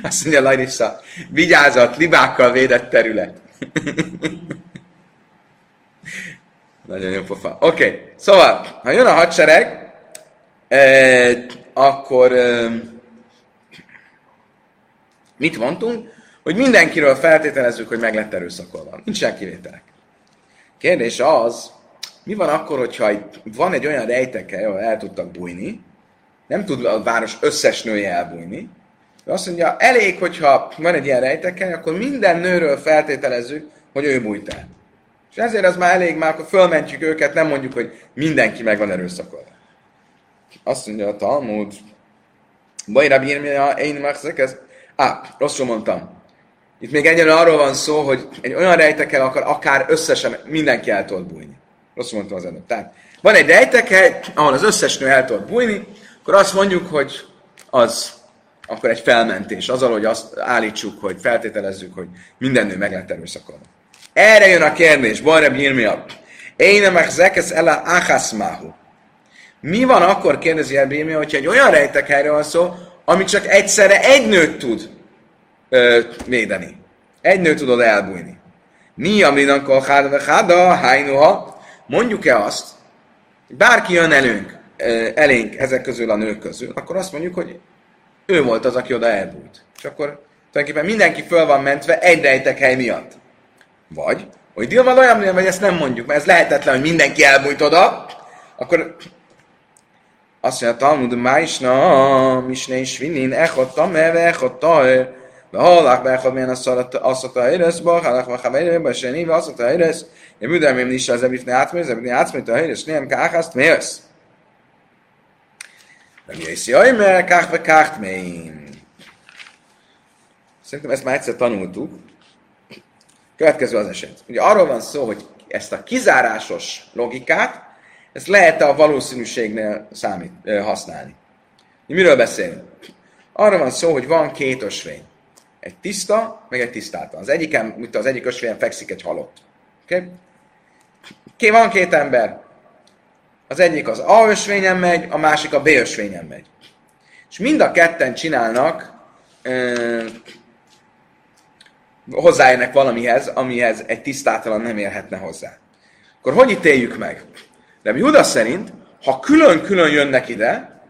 azt mondja Larissa, vigyázat, libákkal védett terület. (laughs) Nagyon jó pofa. Oké, okay. szóval, ha jön a hadsereg, eh, akkor mit mondtunk? Hogy mindenkiről feltételezzük, hogy meg lett erőszakolva. Nincsen kivételek. Kérdés az, mi van akkor, hogyha van egy olyan rejteke, ahol el tudtak bújni, nem tud a város összes nője elbújni, de azt mondja, elég, hogyha van egy ilyen rejteke, akkor minden nőről feltételezzük, hogy ő bújt el. És ezért az már elég, már akkor fölmentjük őket, nem mondjuk, hogy mindenki meg van erőszakolva. Azt mondja a Talmud, Bajra bírja, én megszek ez. Á, rosszul mondtam. Itt még egyelőre arról van szó, hogy egy olyan rejtekel akar akár összesen mindenki el tud bújni. Rosszul mondtam az előbb. Tehát van egy rejteke, ahol az összes nő el tud bújni, akkor azt mondjuk, hogy az akkor egy felmentés. Azzal, hogy azt állítsuk, hogy feltételezzük, hogy minden nő meg lett erőszakolva. Erre jön a kérdés, Bajreb Yirmia. Én nem zekesz el a achaszmáhu. Mi van akkor, kérdezi Erbémia, hogyha egy olyan rejtekhelyről van szó, ami csak egyszerre egy nőt tud ö, védeni. Egy nő tudod elbújni. Mi amrinak hádve háda, hájnuha, mondjuk-e azt, bárki jön elünk, ö, elénk ezek közül a nők közül, akkor azt mondjuk, hogy ő volt az, aki oda elbújt. És akkor tulajdonképpen mindenki föl van mentve egy rejtekhely miatt. Vagy, hogy Dilma olyan, hogy ezt nem mondjuk, mert ez lehetetlen, hogy mindenki elbújt oda, akkor azt mondja, Talmud, Máisna, Misne is vinnin, echot tameve, echot taher, והולך באחד מן עשות הארס בו, הלך בחבר בשני ועשות הארס, ימודה מהם נשאר זה בפני עצמי, זה בפני עצמי, תהרס, שניהם כאחס תמרס. רבי יוסי אומר, כך וכך תמאים. Szerintem ezt már egyszer tanultuk. Következő az eset. Ugye arról van szó, hogy ezt a kizárásos logikát, ezt lehet a valószínűségnél számít, használni. Mi miről beszélünk? Arról van szó, hogy van két ösvény. Egy tiszta, meg egy tisztátlan. Az egyiken, mint az egyik ösvényen fekszik egy halott. Oké? Okay? Van két ember. Az egyik az A ösvényen megy, a másik a B ösvényen megy. És mind a ketten csinálnak ö, hozzáérnek valamihez, amihez egy tisztátalan nem érhetne hozzá. Akkor hogy ítéljük meg? De Judas szerint, ha külön-külön jönnek ide,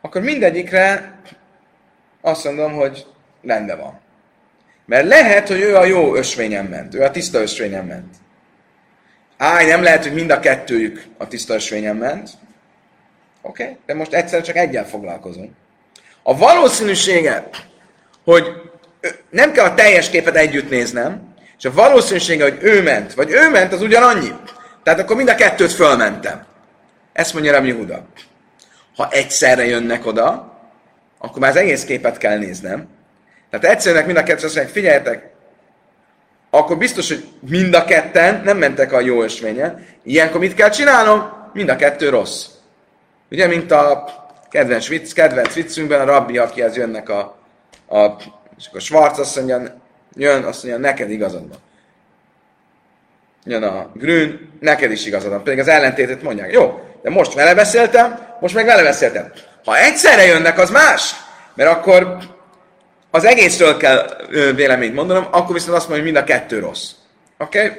akkor mindegyikre azt mondom, hogy rendben van. Mert lehet, hogy ő a jó ösvényen ment, ő a tiszta ösvényen ment. Áj, nem lehet, hogy mind a kettőjük a tiszta ösvényen ment. Oké, okay? de most egyszer csak egyen foglalkozunk. A valószínűsége, hogy nem kell a teljes képet együtt néznem, és a valószínűsége, hogy ő ment, vagy ő ment, az ugyanannyi. Tehát akkor mind a kettőt fölmentem. Ezt mondja Rabbi Huda. Ha egyszerre jönnek oda, akkor már az egész képet kell néznem. Tehát egyszerűen mind a kettőt azt mondják, figyeljetek, akkor biztos, hogy mind a ketten nem mentek a jó ösvényen. Ilyenkor mit kell csinálnom? Mind a kettő rossz. Ugye, mint a kedvenc vicc, kedvenc viccünkben a rabbi, akihez jönnek a, a és akkor Schwarz azt mondja, jön, azt mondja, neked igazad van. Jön a Grün, neked is igazad van. Pedig az ellentétet mondják. Jó, de most vele beszéltem, most meg vele beszéltem. Ha egyszerre jönnek, az más. Mert akkor az egészről kell véleményt mondanom, akkor viszont azt mondja, hogy mind a kettő rossz. Oké? Okay?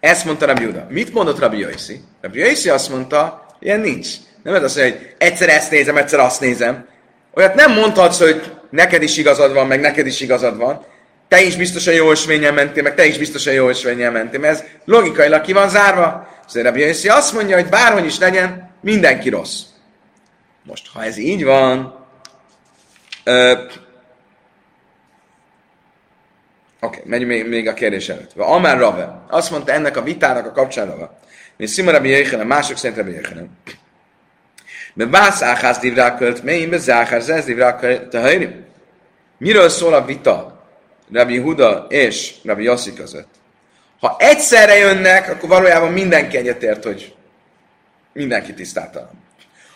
Ezt mondta Rabbi Juda. Mit mondott Rabbi Jaisi? Rabbi Jaisi azt mondta, ilyen nincs. Nem ez azt mondja, hogy egyszer ezt nézem, egyszer azt nézem. Olyat nem mondhatsz, hogy neked is igazad van, meg neked is igazad van. Te is biztosan jó ösvényen mentél, meg te is biztosan jó ösvényen mentél, mert ez logikailag ki van zárva. Rabbi Yossi azt mondja, hogy bárhogy is legyen, mindenki rossz. Most, ha ez így van, ö, Oké, okay, megy még, a kérdés előtt. Amár Rave, azt mondta ennek a vitának a kapcsolatban, mint Szima Rabbi mások szerint Rabbi Yechanem. Mert bász áház divrákölt, melyinbe záhár zez divrákölt, Miről szól a vita Rabbi Huda és Rabbi Yossi között? Ha egyszerre jönnek, akkor valójában mindenki egyetért, hogy mindenki tisztátalan.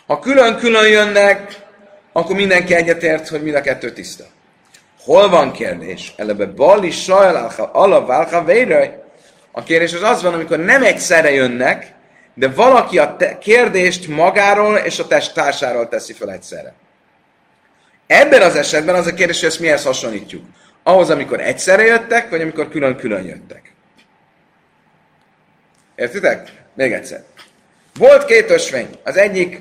Ha külön-külön jönnek, akkor mindenki egyetért, hogy mind a kettő tiszta. Hol van kérdés? Elebe bali sajlálha alaválha véraj. A kérdés az az van, amikor nem egyszerre jönnek, de valaki a te- kérdést magáról és a testtársáról teszi fel egyszerre. Ebben az esetben az a kérdés, hogy ezt mihez hasonlítjuk. Ahhoz, amikor egyszerre jöttek, vagy amikor külön-külön jöttek. Értitek? Még egyszer. Volt két ösvény. Az egyik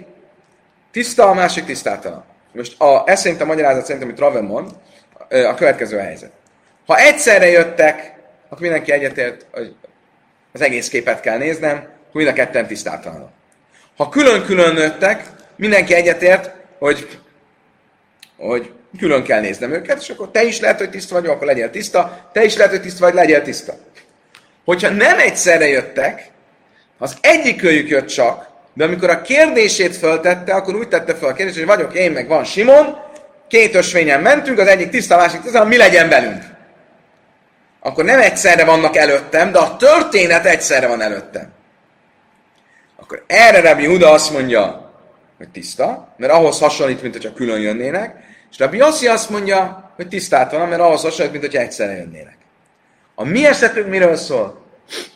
tiszta, a másik tisztátalan. Most a, ez szerint a magyarázat szerint, amit Raven mond, a következő helyzet. Ha egyszerre jöttek, akkor mindenki egyetért, hogy az egész képet kell néznem, mind a ketten tisztátalanok. Ha külön-külön jöttek, mindenki egyetért, hogy, hogy külön kell néznem őket, és akkor te is lehet, hogy tiszta vagy, akkor legyél tiszta, te is lehet, hogy tiszta vagy, legyél tiszta. Hogyha nem egyszerre jöttek, az egyik őjük jött csak, de amikor a kérdését föltette, akkor úgy tette fel a kérdést, hogy vagyok én, meg van Simon, két ösvényen mentünk, az egyik tiszta, a másik tiszta, mi legyen velünk? Akkor nem egyszerre vannak előttem, de a történet egyszerre van előttem. Akkor erre Rabbi Huda azt mondja, hogy tiszta, mert ahhoz hasonlít, mint hogyha külön jönnének, és Rabbi Yossi azt mondja, hogy tisztátalan, mert ahhoz hasonlít, mint hogyha egyszerre jönnének. A mi esetünk miről szól?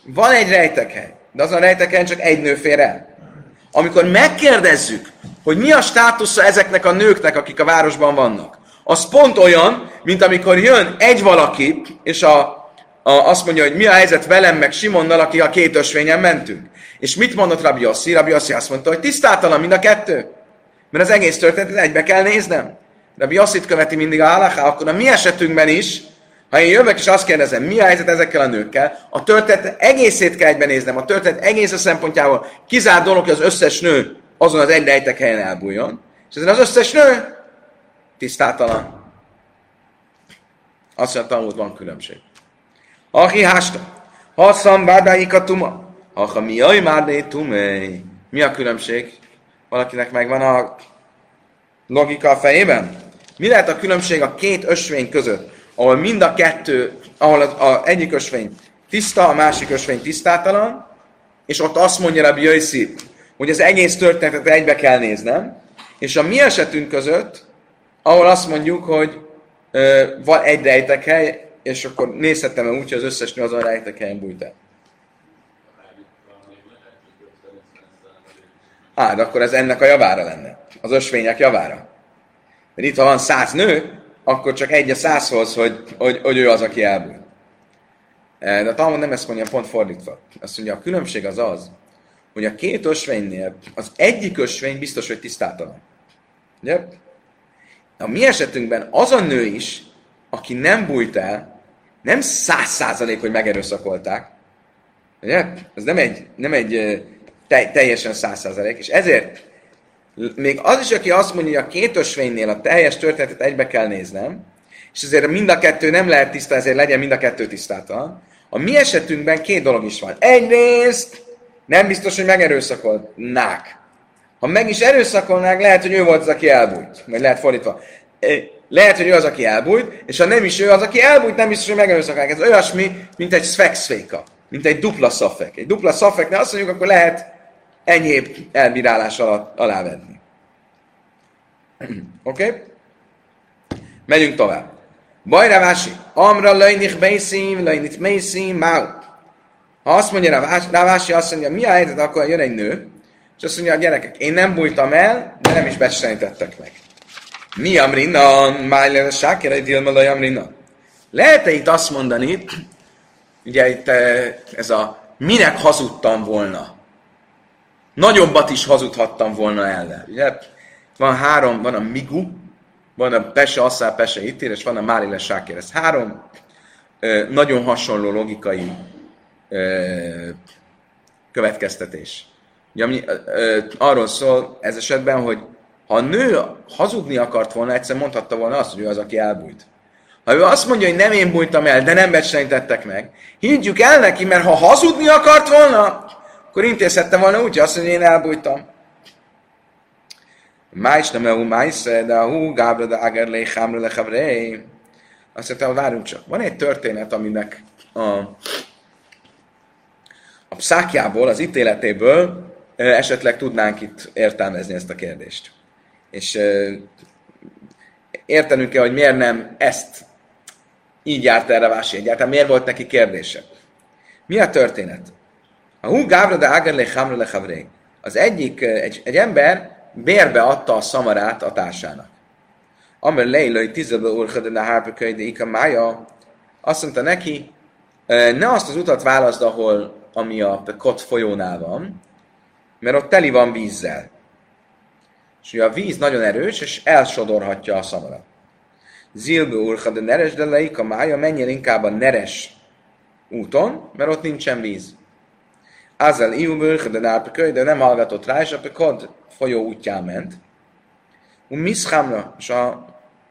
Van egy rejtekhely, de azon a rejtekhelyen csak egy nő fér el. Amikor megkérdezzük, hogy mi a státusza ezeknek a nőknek, akik a városban vannak, az pont olyan, mint amikor jön egy valaki, és a, a, azt mondja, hogy mi a helyzet velem, meg Simonnal, aki a két ösvényen mentünk. És mit mondott Rabbi Yossi? Rabbi Yossi azt mondta, hogy tisztátalan mind a kettő. Mert az egész történetet egybe kell néznem. Rabbi Yossit követi mindig a halaká, akkor a mi esetünkben is, ha én jövök és azt kérdezem, mi a helyzet ezekkel a nőkkel, a történet egészét kell egybenéznem, a történet egész a szempontjából kizárt dolog, hogy az összes nő azon az egy rejtek helyen elbújjon, és ezen az összes nő tisztátalan. Azt mondja, tanult, van különbség. Aki hásta, haszam bádáika tuma, ha mi jaj már tumei. Mi a különbség? Valakinek megvan a logika a fejében? Mi lehet a különbség a két ösvény között? ahol mind a kettő, ahol az, a egyik ösvény tiszta, a másik ösvény tisztátalan, és ott azt mondja Rabbi Jöjszi, hogy az egész történetet egybe kell néznem, és a mi esetünk között, ahol azt mondjuk, hogy ö, van egy rejtekhely, és akkor nézhetem úgy, hogy az összes nő azon rejtekhelyen bújt el. Á, de akkor ez ennek a javára lenne. Az ösvények javára. Mert itt, ha van száz nő, akkor csak egy a százhoz, hogy, hogy, hogy ő az, aki elbújt. E, de a Talmud nem ezt mondja, pont fordítva. Azt mondja, a különbség az az, hogy a két ösvénynél az egyik ösvény biztos, hogy tisztátalan. Ugye? A mi esetünkben az a nő is, aki nem bújt el, nem száz százalék, hogy megerőszakolták. Ugye? Ez nem egy, nem egy te, teljesen száz százalék, és ezért még az is, aki azt mondja, hogy a két ösvénynél a teljes történetet egybe kell néznem, és ezért mind a kettő nem lehet tiszta, ezért legyen mind a kettő tisztátalan. A mi esetünkben két dolog is van. Egyrészt nem biztos, hogy megerőszakolnák. Ha meg is erőszakolnák, lehet, hogy ő volt az, aki elbújt. Vagy lehet fordítva. Lehet, hogy ő az, aki elbújt, és ha nem is ő az, aki elbújt, nem biztos, hogy megerőszakolnák. Ez olyasmi, mint egy szfexféka, mint egy dupla szafek. Egy dupla szafeknél azt mondjuk, akkor lehet enyhébb elbírálás alatt alávenni. (clears throat) Oké? Okay? Megyünk tovább. Bajravási, amra lejnik beiszim, lejnik mészim, máu. Ha azt mondja Rávási, azt mondja, mi a helyzet, akkor jön egy nő, és azt mondja, a gyerekek, én nem bújtam el, de nem is besejtettek meg. Mi amrina, májlen sákere dilmelaj amrina. Lehet-e itt azt mondani, (clears throat) ugye itt eh, ez a minek hazudtam volna? Nagyobbat is hazudhattam volna el. Ugye? Van három, van a migu, van a Pese Asszá, Pese Ittér, és van a Márile Sákér. Ez három ö, nagyon hasonló logikai ö, következtetés. Ugye, ami ö, arról szól ez esetben, hogy ha a nő hazudni akart volna, egyszer mondhatta volna azt, hogy ő az, aki elbújt. Ha ő azt mondja, hogy nem én bújtam el, de nem becsenítettek meg, higgyük el neki, mert ha hazudni akart volna, akkor intézhette volna úgy, azt mondja, én elbújtam. Májs nem EU májsz, de a hú, gábra, de áger lé, hámra, havré. Azt mondta, várjunk csak. Van egy történet, aminek a, a pszákjából, az ítéletéből esetleg tudnánk itt értelmezni ezt a kérdést. És értenünk kell, hogy miért nem ezt így járt erre Vási egyáltalán, miért volt neki kérdése. Mi a történet? A hú gávra de áger le hamra le Az egyik, egy, egy ember bérbe adta a szamarát a társának. Amel leilai tizebe urchad a hárpekai de ika mája, azt mondta neki, ne azt az utat válaszd, ahol, ami a Kot folyónál van, mert ott teli van vízzel. És ugye a víz nagyon erős, és elsodorhatja a szamarat. Zilbe urchad a neres de leika mája, menjen inkább a neres úton, mert ott nincsen víz. Azel iubőr, de nápeköly, de nem hallgatott rá, és a pekod folyó útján ment. Un miszhámra, és a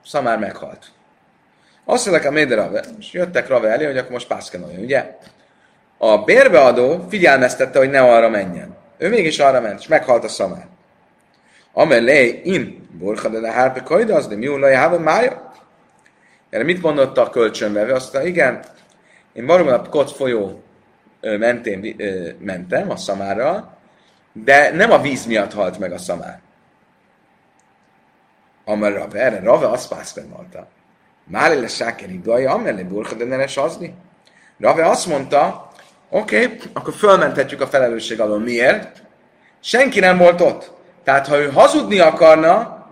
szamár meghalt. Azt mondják a Méde Rave, és jöttek Rave elé, hogy akkor most pászkenoljon, ugye? A bérbeadó figyelmeztette, hogy ne arra menjen. Ő mégis arra ment, és meghalt a szamár. Amelé in borcha de hárpe kajda, az de mi ulaj mája? Erre mit mondotta a kölcsönvevő? Azt mondta, igen, én valóban a Kot folyó mentén mentem a szamára, de nem a víz miatt halt meg a szamár. Amel Rave, erre Rave azt pásztermalta. Máli le sákeri gaja, amellé burka, de ne azni. Rave azt mondta, oké, okay, akkor fölmenthetjük a felelősség alól. Miért? Senki nem volt ott. Tehát, ha ő hazudni akarna,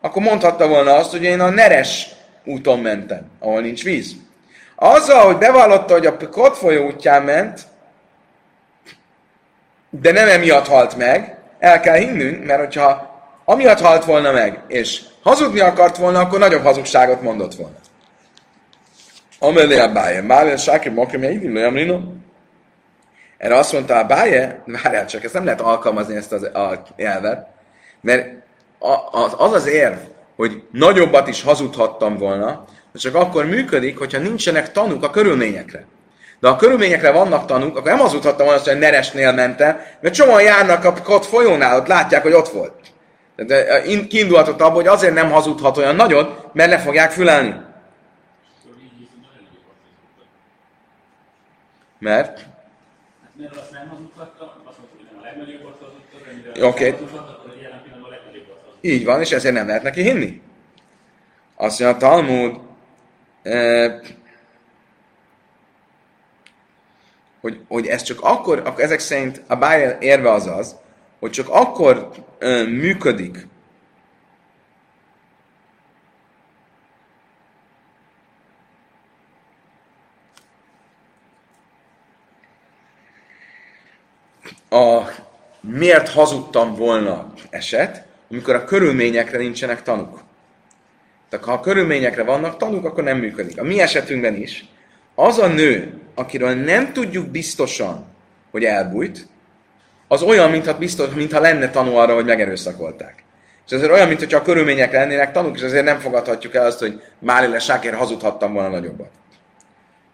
akkor mondhatta volna azt, hogy én a neres úton mentem, ahol nincs víz. Azzal, hogy bevallotta, hogy a Kot folyó útján ment, de nem emiatt halt meg, el kell hinnünk, mert hogyha amiatt halt volna meg, és hazudni akart volna, akkor nagyobb hazugságot mondott volna. Amelé a báje, báje, sáki, makri, mi egy lino. Erre azt mondta a báje, várjál csak, ezt nem lehet alkalmazni ezt az a elvet, mert az, az érv, hogy nagyobbat is hazudhattam volna, csak akkor működik, hogyha nincsenek tanúk a körülményekre. De ha a körülményekre vannak tanúk, akkor nem hazudhattam volna, hogy Neresnél mentem, mert csomóan járnak a kot folyónál, ott látják, hogy ott volt. De kiindulhatott abból, hogy azért nem hazudhat olyan nagyon, mert le fogják fülelni. Mert? Oké. Okay. Így van, és ezért nem lehet neki hinni. Azt mondja a Talmud, eh, hogy, hogy ez csak akkor, akkor ezek szerint a Bájel érve az az, hogy csak akkor ö, működik a miért hazudtam volna eset, amikor a körülményekre nincsenek tanuk. Tehát ha a körülményekre vannak tanuk, akkor nem működik. A mi esetünkben is az a nő, akiről nem tudjuk biztosan, hogy elbújt, az olyan, mintha, biztos, mintha lenne tanú arra, hogy megerőszakolták. És ezért olyan, mintha a körülmények lennének tanúk, és ezért nem fogadhatjuk el azt, hogy Málile Sákér hazudhattam volna nagyobbat.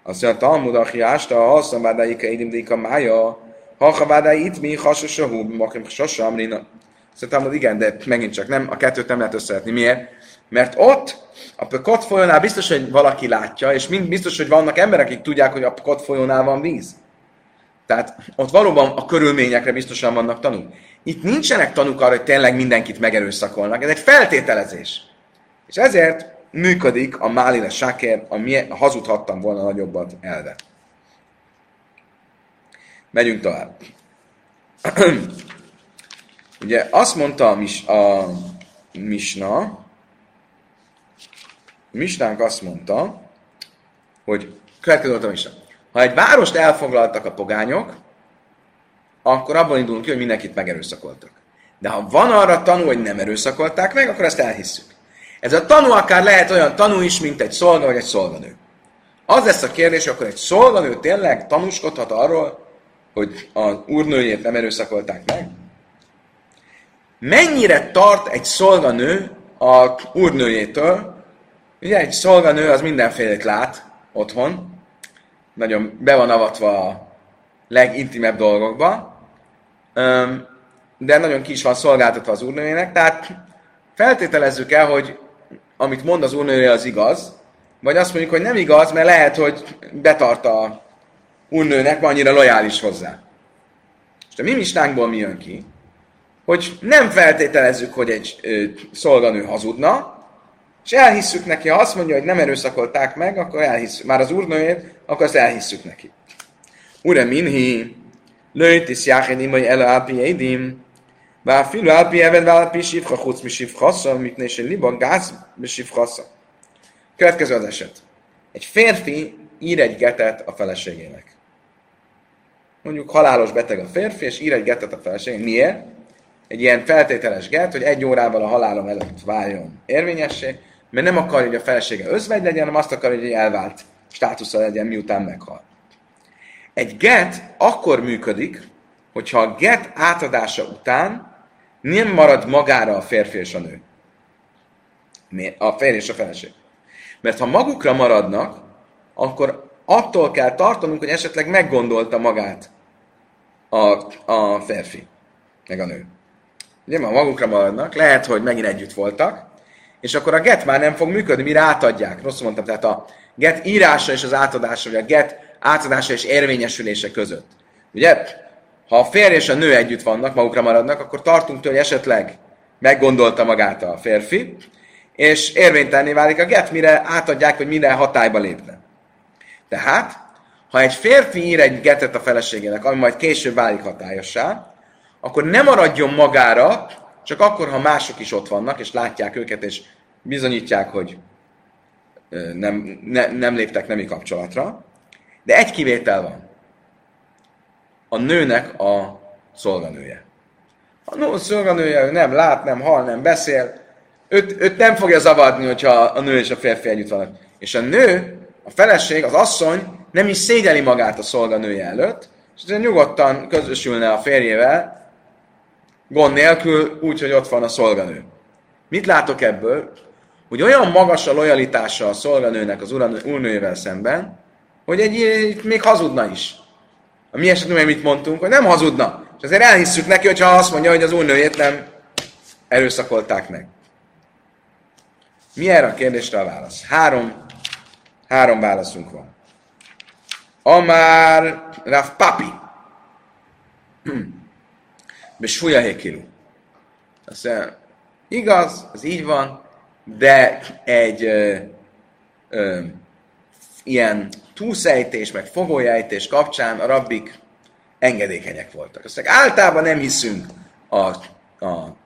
Azt mondja, Talmud, aki ásta, ha azt mondja, hogy a mája, ha ha itt mi hasosahú, makim sosa amrina. Szóval igen, de megint csak nem, a kettőt nem lehet összehetni. Miért? Mert ott, a Pekot folyónál biztos, hogy valaki látja, és mind biztos, hogy vannak emberek, akik tudják, hogy a Pekot folyónál van víz. Tehát ott valóban a körülményekre biztosan vannak tanúk. Itt nincsenek tanúk arra, hogy tényleg mindenkit megerőszakolnak. Ez egy feltételezés. És ezért működik a Málile Sáker, a, milyen, a hazudhattam volna nagyobbat elve. Megyünk tovább. (clears throat) Ugye azt mondta a, mis, a Misna, Misnánk azt mondta, hogy következő volt a Misna. Ha egy várost elfoglaltak a pogányok, akkor abban indulunk ki, hogy mindenkit megerőszakoltak. De ha van arra tanú, hogy nem erőszakolták meg, akkor ezt elhisszük. Ez a tanú akár lehet olyan tanú is, mint egy szolga vagy egy szolganő. Az lesz a kérdés, akkor egy szolganő tényleg tanúskodhat arról, hogy az úrnőjét nem erőszakolták meg? Mennyire tart egy szolganő a úrnőjétől? Ugye egy szolganő az mindenfélét lát otthon, nagyon be van avatva a legintimebb dolgokba, de nagyon ki is van szolgáltatva az úrnőjének, tehát feltételezzük el, hogy amit mond az úrnője az igaz, vagy azt mondjuk, hogy nem igaz, mert lehet, hogy betart a úrnőnek, annyira lojális hozzá. És a mi mistánkból mi jön ki? Hogy nem feltételezzük, hogy egy ö, szolganő hazudna, és elhisszük neki, ha azt mondja, hogy nem erőszakolták meg, akkor elhisszük. Már az úrnőjét, akkor azt elhisszük neki. Ure minhi, lőtis jáhedim, vagy ele alpi édim, bár filu alpi eved, bár alpi sifra, chuc mi sifrassa, mit liba, gáz mi sifrassa. Következő az eset. Egy férfi ír egy getet a feleségének. Mondjuk halálos beteg a férfi, és ír egy getet a feleségének. Miért? Egy ilyen feltételes get, hogy egy órával a halálom előtt váljon érvényessé, mert nem akarja, hogy a felesége özvegy legyen, hanem azt akarja, hogy elvált státusza legyen, miután meghal. Egy get akkor működik, hogyha a get átadása után nem marad magára a férfi és a nő. A férj és a feleség. Mert ha magukra maradnak, akkor attól kell tartanunk, hogy esetleg meggondolta magát a, a férfi, meg a nő. Ugye, ma magukra maradnak, lehet, hogy megint együtt voltak, és akkor a get már nem fog működni, mire átadják. Rosszul mondtam, tehát a get írása és az átadása, vagy a get átadása és érvényesülése között. Ugye? Ha a férj és a nő együtt vannak, magukra maradnak, akkor tartunk tőle, hogy esetleg meggondolta magát a férfi, és érvénytelné válik a get, mire átadják, hogy minden hatályba lépne. Tehát, ha egy férfi ír egy getet a feleségének, ami majd később válik hatályossá, akkor nem maradjon magára, csak akkor, ha mások is ott vannak, és látják őket, és bizonyítják, hogy nem, ne, nem léptek nemi kapcsolatra. De egy kivétel van. A nőnek a szolganője. A nő szolganője nem lát, nem hall, nem beszél, őt, őt nem fogja zavarni, hogyha a nő és a férfi együtt vannak. És a nő, a feleség, az asszony nem is szégyeli magát a szolganője előtt, és nyugodtan közösülne a férjével, gond nélkül, úgy, hogy ott van a szolganő. Mit látok ebből? Hogy olyan magas a lojalitása a szolganőnek az úrnőjével szemben, hogy egy, még hazudna is. A mi esetünkben mit mondtunk, hogy nem hazudna. És azért elhisszük neki, hogyha azt mondja, hogy az úrnőjét nem erőszakolták meg. Mi erre a kérdésre a válasz? Három, három válaszunk van. Amár Rav Papi. (clears throat) Besúlya Hekilu. Azt mondja, igaz, az így van, de egy ö, ö, ilyen túlszejtés, meg fogójejtés kapcsán a rabbik engedékenyek voltak. Azt mondja, általában nem hiszünk a, a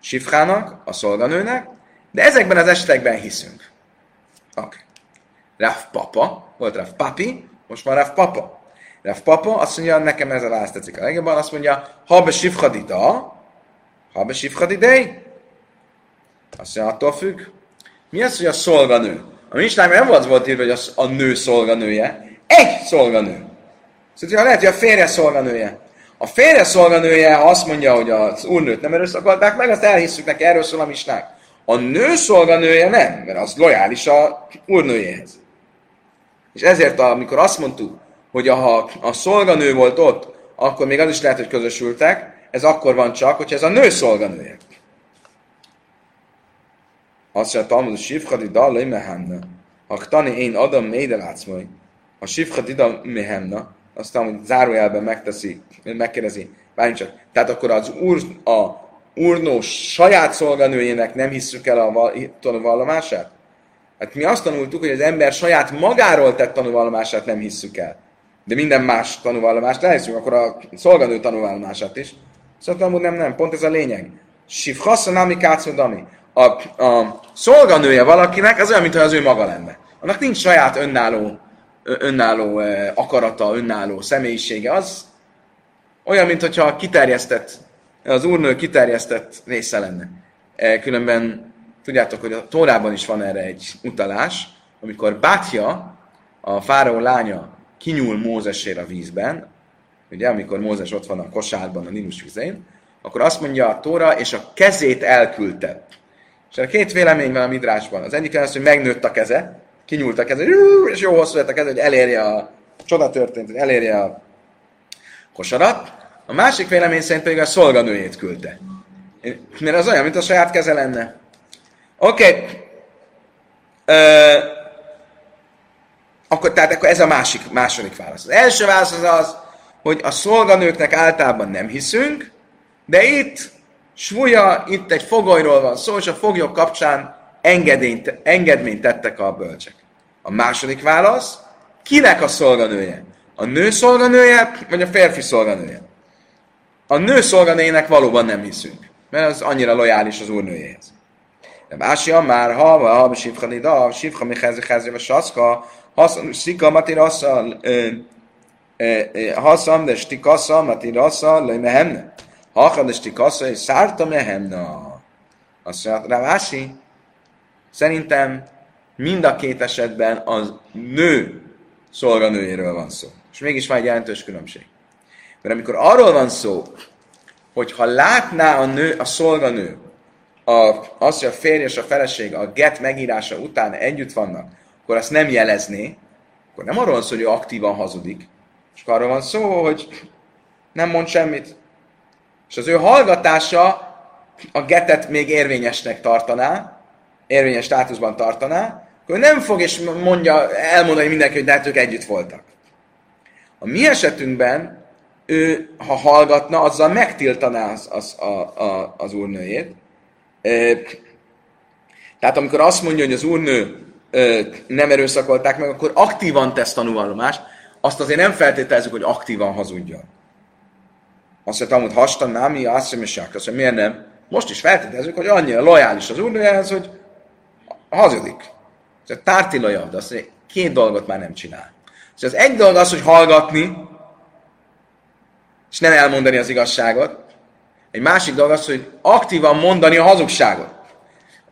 sifrának, a szolganőnek, de ezekben az esetekben hiszünk. Oké. Okay. Rav Papa, volt Rav Papi, most már Rav Papa. Rav Papa azt mondja, nekem ez a válasz tetszik a legjobban, azt mondja, ha be sifhadida, ha be sifhadidei, azt mondja, attól függ. Mi az, hogy a szolganő? A Misnában nem az volt írva, hogy az a nő szolganője. Egy szolganő. Szóval lehet, hogy a férje szolganője. A férje szolganője azt mondja, hogy az úrnőt nem erőszakolták meg, azt elhisszük neki, erről szól a misnák. A nő szolganője nem, mert az lojális a úrnőjéhez. És ezért, amikor azt mondtuk, hogy ha a szolganő volt ott, akkor még az is lehet, hogy közösültek, ez akkor van csak, hogyha ez a nő szolganője. Azt mondja, Talmud, Sifchadi Dallai Mehanna. Ha tani én adom méde látsz majd. A Sifchadi Mehanna, aztán, hogy zárójelben megteszi, megkérdezi, bármint csak. Tehát akkor az úr, a úrnó saját szolganőjének nem hisszük el a tanúvallomását? Hát mi azt tanultuk, hogy az ember saját magáról tett tanúvallomását nem hisszük el. De minden más tanúvallomást elhiszünk, akkor a szolganő tanúvallomását is. Szóval nem, nem, pont ez a lényeg. Sifhassa nami kácodami. A, a szolganője valakinek az olyan, mintha az ő maga lenne. Annak nincs saját önálló, önálló akarata, önálló személyisége. Az olyan, mintha kiterjesztett, az úrnő kiterjesztett része lenne. Különben tudjátok, hogy a Tórában is van erre egy utalás, amikor Bátja, a fáraó lánya kinyúl Mózesért a vízben, ugye, amikor Mózes ott van a kosárban, a Nilus vizén, akkor azt mondja a Tóra, és a kezét elküldte. És a két vélemény van a midrásban. Az egyik az, hogy megnőtt a keze, kinyúlt a keze, és jó hosszú lett a keze, hogy elérje a csoda történt, hogy elérje a kosarat. A másik vélemény szerint pedig a szolganőjét küldte. Mert az olyan, mint a saját keze lenne. Oké. Okay. Akkor, tehát akkor ez a másik, második válasz. Az első válasz az az, hogy a szolganőknek általában nem hiszünk, de itt súlya, itt egy fogolyról van szó, és a foglyok kapcsán engedényt, engedményt tettek a bölcsek. A második válasz, kinek a szolganője? A nő szolganője, vagy a férfi szolganője? A nő szolganőjének valóban nem hiszünk, mert az annyira lojális az úrnőjéhez. De Básia már ha, ha, ha, sifha nida, sifha mi vagy saszka, haszam, szika matirassa, haszam, de stikassa, matirassa, le mehemne. Hachad és tikassa, és szárta mehemna. Azt mondja, Rávási, szerintem mind a két esetben az nő szolganőjéről van szó. És mégis van egy jelentős különbség. Mert amikor arról van szó, hogy ha látná a nő, a szolganő, a, az, hogy a férj és a feleség a get megírása után együtt vannak, akkor azt nem jelezné, akkor nem arról van szó, hogy ő aktívan hazudik, és arról van szó, hogy nem mond semmit. És az ő hallgatása a getet még érvényesnek tartaná, érvényes státuszban tartaná, akkor nem fog és mondja, elmondani mindenki, hogy de hát ők együtt voltak. A mi esetünkben ő, ha hallgatna, azzal megtiltaná az, az, a, a, az úrnőjét. Tehát amikor azt mondja, hogy az úrnő nem erőszakolták meg, akkor aktívan tesz tanúvallomást, azt azért nem feltételezzük, hogy aktívan hazudjon. Azt mondta, hogy hastan námi, azt sem is azt mondja, miért nem? Most is feltételezzük, hogy annyira lojális az úrnőjehez, hogy hazudik. Ez tárti lojal, de azt mondja, két dolgot már nem csinál. Szóval az egy dolog az, hogy hallgatni, és nem elmondani az igazságot. Egy másik dolog az, hogy aktívan mondani a hazugságot.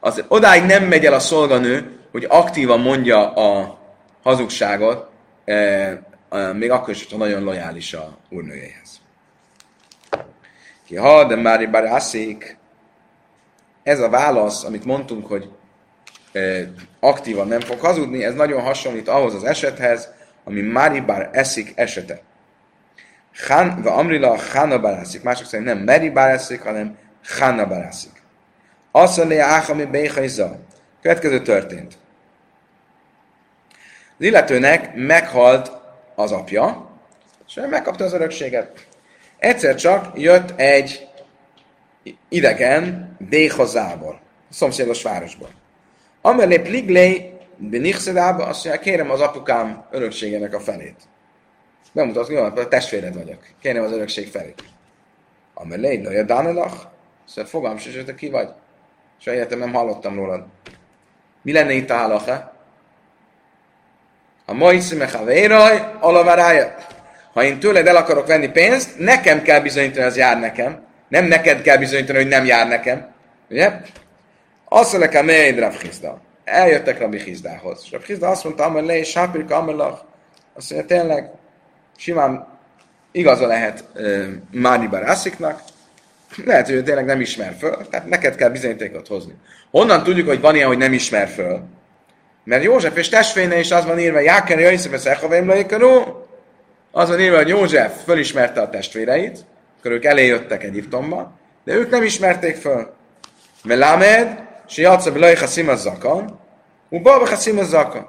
Az, odáig nem megy el a szolganő, hogy aktívan mondja a hazugságot, e, e, még akkor is, ha nagyon lojális a úrnőjéhez. Ki ha, de már bár aszik, ez a válasz, amit mondtunk, hogy e, aktívan nem fog hazudni, ez nagyon hasonlít ahhoz az esethez, ami Mári bár eszik esete. Han, va amrila Hanna barászik. Mások szerint nem Meri barászik, hanem Hanna barászik. Azt mondja, Áhami Béhajza. Következő történt. Az illetőnek meghalt az apja, és megkapta az örökséget. Egyszer csak jött egy idegen Béhazából, a szomszédos városból. Amelé pliglé Benixedába, azt mondja, kérem az apukám örökségének a felét. Bemutatni, hogy a testvéred vagyok. Kérem az örökség felét. Amelé, no, a Danelach? Szóval fogalm hogy ki vagy. Egyetem nem hallottam rólad. Mi lenne itt a halacha? A moiszime havéraj, alavarája. ha én tőled el akarok venni pénzt, nekem kell bizonyítani, az jár nekem. Nem neked kell bizonyítani, hogy nem jár nekem. Ugye? Azt mondja, hogy mély Rav Hizda. Eljöttek Rabbi Hizdához. És Rabbi Hizda azt mondta, amely le, és sápirka, amelach. Azt mondja, tényleg, simán igaza lehet uh, Máni Barásziknak, lehet, hogy ő tényleg nem ismer föl, tehát neked kell bizonyítékot hozni. Honnan tudjuk, hogy van ilyen, hogy nem ismer föl? Mert József és testvénye is az van írva, Jáker Jaiszef és Echavaim Laikaró, az van írva, hogy József fölismerte a testvéreit, akkor ők elé Egyiptomba, de ők nem ismerték föl. Velamed, se jatsza bilaj haszim az zakan, ubalba haszim az zakan.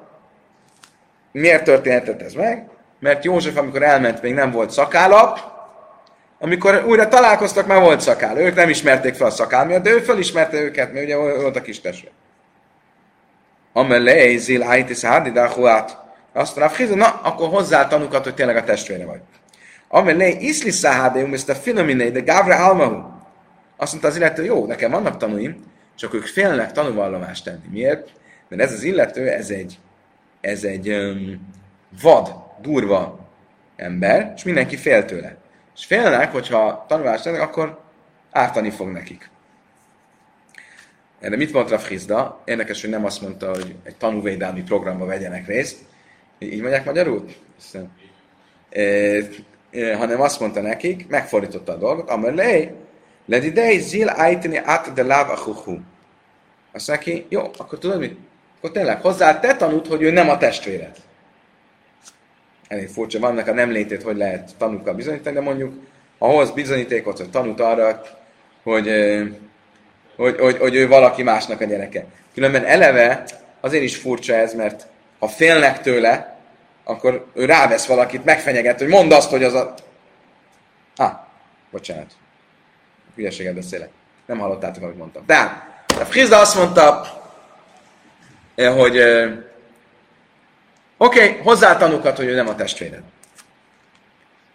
Miért történhetett ez meg? Mert József, amikor elment, még nem volt szakállap, amikor újra találkoztak, már volt szakál. Ők nem ismerték fel a szakál miatt, de ő felismerte őket, mert ugye volt a kis testvér. Amelé, zil ájtis hádidáhuát. Azt mondja, na, akkor hozzá tanukat, hogy tényleg a testvére vagy. Amelé, iszli száhádéum, ezt a finominé, de gávra almahu. Azt mondta az illető, jó, nekem vannak tanúim, csak ők félnek tanúvallomást tenni. Miért? Mert ez az illető, ez egy, ez egy um, vad, durva ember, és mindenki fél tőle. És félnek, hogyha tanulást tennek, akkor ártani fog nekik. Erre mit mondta Frizda? Érdekes, hogy nem azt mondta, hogy egy tanúvédelmi programba vegyenek részt. Így mondják magyarul? E, hanem azt mondta nekik, megfordította a dolgot, amelé, ledidei zil ájteni át de láv a huhu. Azt neki, jó, akkor tudod mit? Akkor tényleg hozzá te tanult, hogy ő nem a testvéred. Elég furcsa, vannak a nem létét, hogy lehet tanúkkal bizonyítani, de mondjuk, ha hoz bizonyítékot, hogy tanult arra, hogy, hogy, hogy, hogy ő valaki másnak a gyereke. Különben eleve azért is furcsa ez, mert ha félnek tőle, akkor ő rávesz valakit, megfenyeget, hogy mondd azt, hogy az a... Ah, bocsánat. Hülyeséget beszélek. Nem hallottátok, amit mondtam. De a Frizda azt mondta, eh, hogy eh, oké, okay, hozzá tanukat, hogy ő nem a testvéred.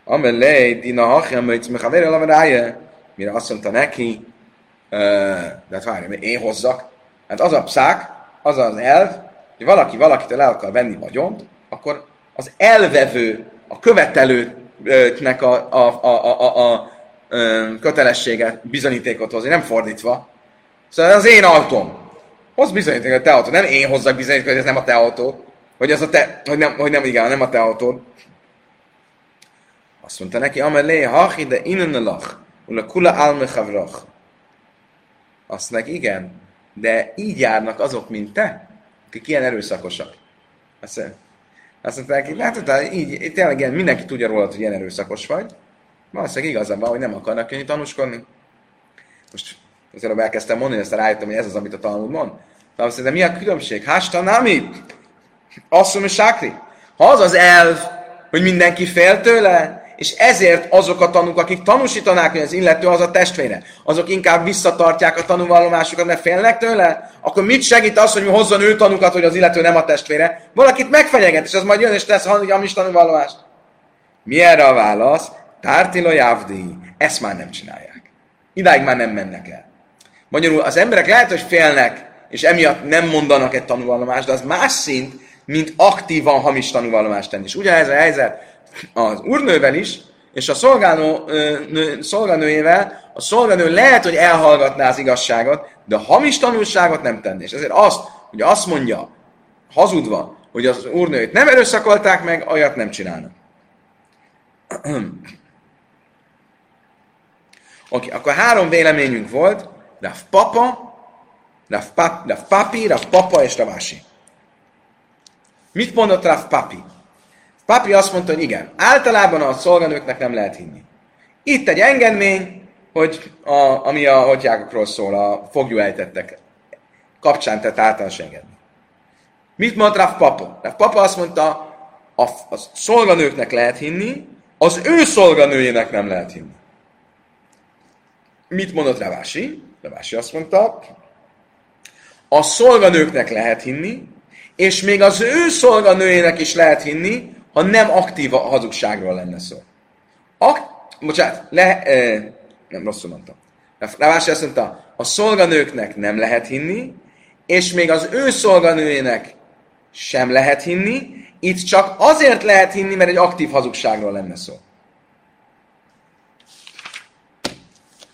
Amelé, dina mechaver el mire azt mondta neki, eh, de hát várj, én hozzak. Hát az a pszák, az az elv, hogy valaki valakitől el akar venni vagyont, akkor az elvevő, a követelőnek a, a, a, a, a kötelességet bizonyítékot hozni, nem fordítva. Szóval az én autóm. Hoz bizonyítékot a te autó. Nem én hozzak bizonyítékot, hogy ez nem a te autó. Hogy, az a te, hogy, nem, hogy nem, igen, nem a te autód. Azt mondta neki, amelé, hach ide innen lach, ula kula alme. Azt mondta igen, de így járnak azok, mint te, akik ilyen erőszakosak. Azt azt mondta neki, látod, így, tényleg ilyen, mindenki tudja róla, hogy ilyen erőszakos vagy, Valószínűleg igazam van, hogy nem akarnak jönni tanúskodni. Most az előbb elkezdtem mondani, aztán rájöttem, hogy ez az, amit a Talmud mond. De azt de mi a különbség? Hásta nami? Azt mondja, sákri. Ha az az elv, hogy mindenki fél tőle, és ezért azok a tanúk, akik tanúsítanák, hogy az illető az a testvére, azok inkább visszatartják a tanúvallomásukat, mert félnek tőle, akkor mit segít az, hogy hozzon ő tanúkat, hogy az illető nem a testvére? Valakit megfenyeget, és az majd jön, és tesz hamis tanúvallomást. Mi erre a válasz? Tártila jávdi, ezt már nem csinálják. Idáig már nem mennek el. Magyarul az emberek lehet, hogy félnek, és emiatt nem mondanak egy tanúvallomást, de az más szint, mint aktívan hamis tanúvallomást tenni. És ugyanez a helyzet az úrnővel is, és a szolgáló, nő, szolgálnőjével, a szolgálnő lehet, hogy elhallgatná az igazságot, de a hamis tanulságot nem tenni. És ezért azt, hogy azt mondja, hazudva, hogy az úrnőt nem erőszakolták meg, olyat nem csinálnak. (clears throat) Oké, okay, akkor három véleményünk volt, Rav Papa, Rav, pap, Rav Papi, Rav Papa és Ravasi. Mit mondott Rav Papi? Papi azt mondta, hogy igen, általában a szolganőknek nem lehet hinni. Itt egy engedmény, hogy a, ami a hotyákokról szól, a foglyúejtettek kapcsán tett általános engedmény. Mit mond Rav Papa? Rav Papa azt mondta, a, a szolganőknek lehet hinni, az ő szolganőjének nem lehet hinni. Mit mondott Ravási? Ravási azt mondta, a szolganőknek lehet hinni, és még az ő szolganőjének is lehet hinni, ha nem aktív a hazugságról lenne szó. Ak- bocsánat, le, e, nem rosszul mondtam. Ravási azt mondta, a szolganőknek nem lehet hinni, és még az ő szolganőjének sem lehet hinni, Itt csak azért lehet hinni, mert egy aktív hazugságról lenne szó.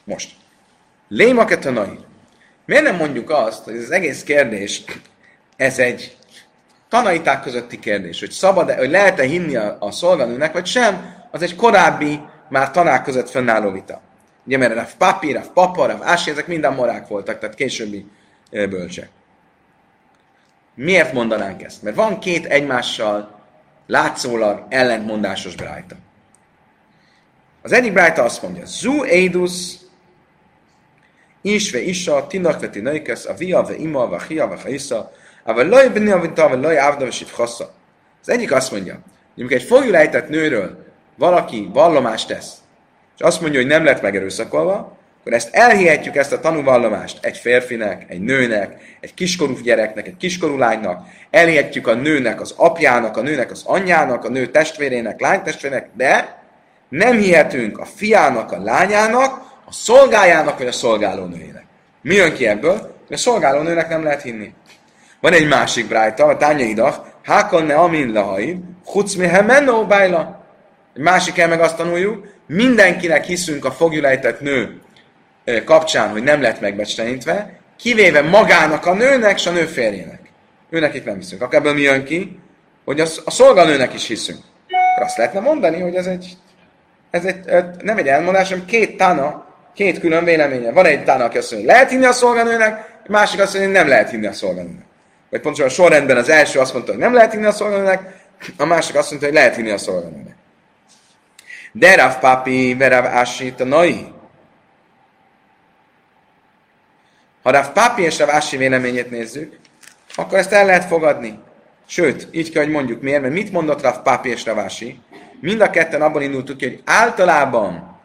Most. Lémaketanai. Miért nem mondjuk azt, hogy az egész kérdés, ez egy tanaiták közötti kérdés, hogy szabad-e, hogy lehet-e hinni a, a szolganőnek, vagy sem, az egy korábbi, már tanák között fennálló vita. Ugye, mert Rav Papi, Rav Papa, Rav Ási, ezek minden morák voltak, tehát későbbi bölcsek. Miért mondanánk ezt? Mert van két egymással látszólag ellentmondásos brájta. Az egyik brájta azt mondja, Zu Eidus Isve Isa, Tinakveti Nöjkesz, a Via, ve Ima, ve Hia, ve Haisza, a Laj Bni, a Vinta, a Laj Ávda, ve Az egyik azt mondja, hogy amikor egy fogjulejtett nőről valaki vallomást tesz, és azt mondja, hogy nem lett megerőszakolva, akkor ezt elhihetjük ezt a tanúvallomást egy férfinek, egy nőnek, egy kiskorú gyereknek, egy kiskorú lánynak, elhihetjük a nőnek az apjának, a nőnek az anyjának, a nő testvérének, lánytestvérének, de nem hihetünk a fiának, a lányának, a szolgájának vagy a szolgálónőjének. Mi jön ki ebből? A szolgálónőnek nem lehet hinni. Van egy másik brájta, a tánya idach, hákon ne amin lahaid, chuc mi menno bájla. Egy másik el meg azt tanuljuk, mindenkinek hiszünk a fogjulejtett nő kapcsán, hogy nem lett megbecsenítve, kivéve magának a nőnek és a nő férjének. Őnekik nem hiszünk. Akkor ebből mi jön ki? Hogy a, a szolganőnek is hiszünk. Akkor azt lehetne mondani, hogy ez egy, ez egy, nem egy elmondás, hanem két tána, két külön véleménye. Van egy tána, aki azt mondja, hogy lehet hinni a szolganőnek, másik azt mondja, hogy nem lehet hinni a szolganőnek. Vagy pontosan a sorrendben az első azt mondta, hogy nem lehet hinni a szolganőnek, a másik azt mondta, hogy lehet hinni a szolganőnek. De Rav Papi, Verav Ási, a Nai. Ha Rav Papi és Rav Ási véleményét nézzük, akkor ezt el lehet fogadni. Sőt, így kell, hogy mondjuk miért, mert mit mondott Rav Papi és Rav Ási? Mind a ketten abban indultuk ki, hogy általában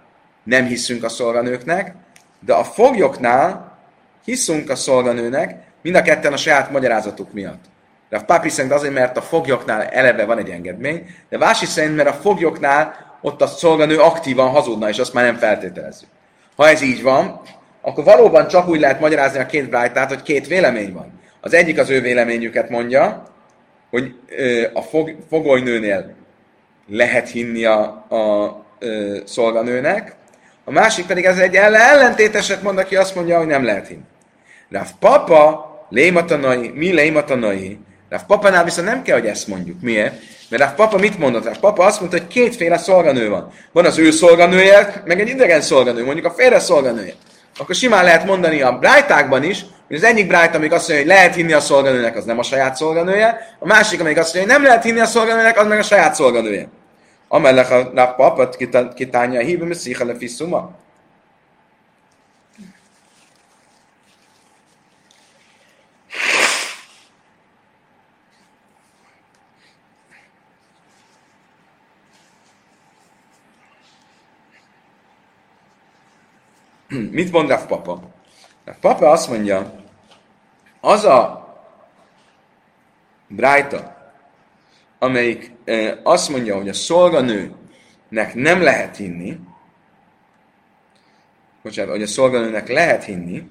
nem hiszünk a szolganőknek, de a foglyoknál hiszünk a szolganőnek, mind a ketten a saját magyarázatuk miatt. De a papi szerint azért, mert a foglyoknál eleve van egy engedmény, de Vási szerint, mert a foglyoknál ott a szolganő aktívan hazudna, és azt már nem feltételezzük. Ha ez így van, akkor valóban csak úgy lehet magyarázni a két brájtát, hogy két vélemény van. Az egyik az ő véleményüket mondja, hogy a fog, fogolynőnél lehet hinni a, a, a szolganőnek, a másik pedig ez egy ellentéteset mond, aki azt mondja, hogy nem lehet hinni. Rav Papa, lématanai, mi lématanai, Rav Papánál viszont nem kell, hogy ezt mondjuk. Miért? Mert Rav Papa mit mondott? Rav Papa azt mondta, hogy kétféle szolganő van. Van az ő szolganője, meg egy idegen szolganő, mondjuk a félre szolganője. Akkor simán lehet mondani a brájtákban is, hogy az egyik brájt, amik azt mondja, hogy lehet hinni a szolganőnek, az nem a saját szolganője, a másik, amik azt mondja, hogy nem lehet hinni a szolganőnek, az meg a saját szolganője. Amellek a Rav Papa kitánja a hívő, szíha (clears throat) Mit mond Rav Papa? Rav Papa azt mondja, az a Brájta, amelyik e, azt mondja, hogy a szolganőnek nem lehet hinni, bocsánat, hogy a szolganőnek lehet hinni,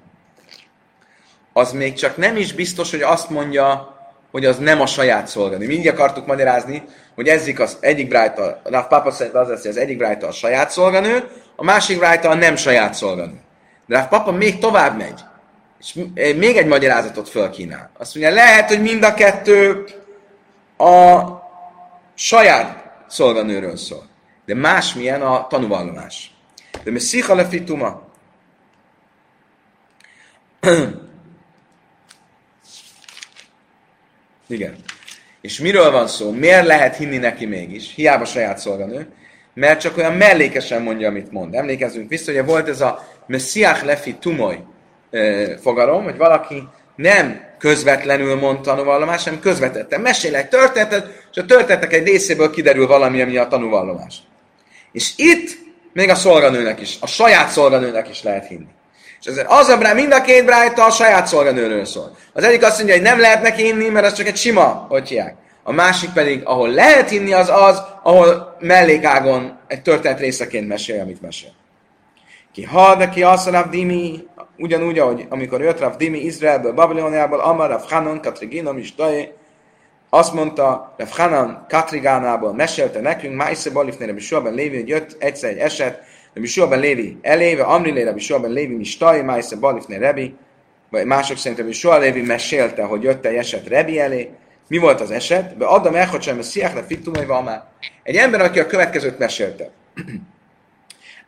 az még csak nem is biztos, hogy azt mondja, hogy az nem a saját szolganő. Mi így akartuk magyarázni, hogy ezzik az egyik brájta, a Papa szerint az lesz, hogy az egyik brájta a saját szolganő, a másik brájta a nem saját szolganő. De a Papa még tovább megy, és még egy magyarázatot fölkínál. Azt mondja, lehet, hogy mind a kettő a saját szolganőről szól. De másmilyen a tanúvallomás. De mi szicha lefituma. (clears throat) Igen. És miről van szó? Miért lehet hinni neki mégis? Hiába saját szolganő. Mert csak olyan mellékesen mondja, amit mond. Emlékezzünk vissza, hogy volt ez a messiach lefi tumoly fogalom, hogy valaki nem közvetlenül mond tanúvallomás, hanem közvetetten. Mesél egy történetet, és a történetek egy részéből kiderül valami, ami a tanúvallomás. És itt még a szolganőnek is, a saját szolganőnek is lehet hinni. És ezért az a brá, mind a két brájta a saját szolganőről szól. Az egyik azt mondja, hogy nem lehet neki hinni, mert az csak egy sima, hogy. A másik pedig, ahol lehet hinni, az az, ahol mellékágon egy történet részeként mesél, amit mesél. Ki ha, de ki az a Dimi, ugyanúgy, ahogy amikor jött Rav Dimi Izraelből, Babiloniából, Amar, Rav Hanon, Katrigina, Misdaje, azt mondta, Rav Hanan Katrigánából mesélte nekünk, Májsze Balifné Rabbi Suaben Lévi, hogy jött egyszer egy eset, Rabbi Suaben Lévi eléve, Amrilé Rabbi Suaben Lévi Mistai, Májsze Balifné Rebi, vagy mások szerint Rabbi Suaben Lévi mesélte, hogy jött egy eset Rebi elé. Mi volt az eset? Be Adam elhacsam, a le fittumai van Egy ember, aki a következőt mesélte. (clears throat)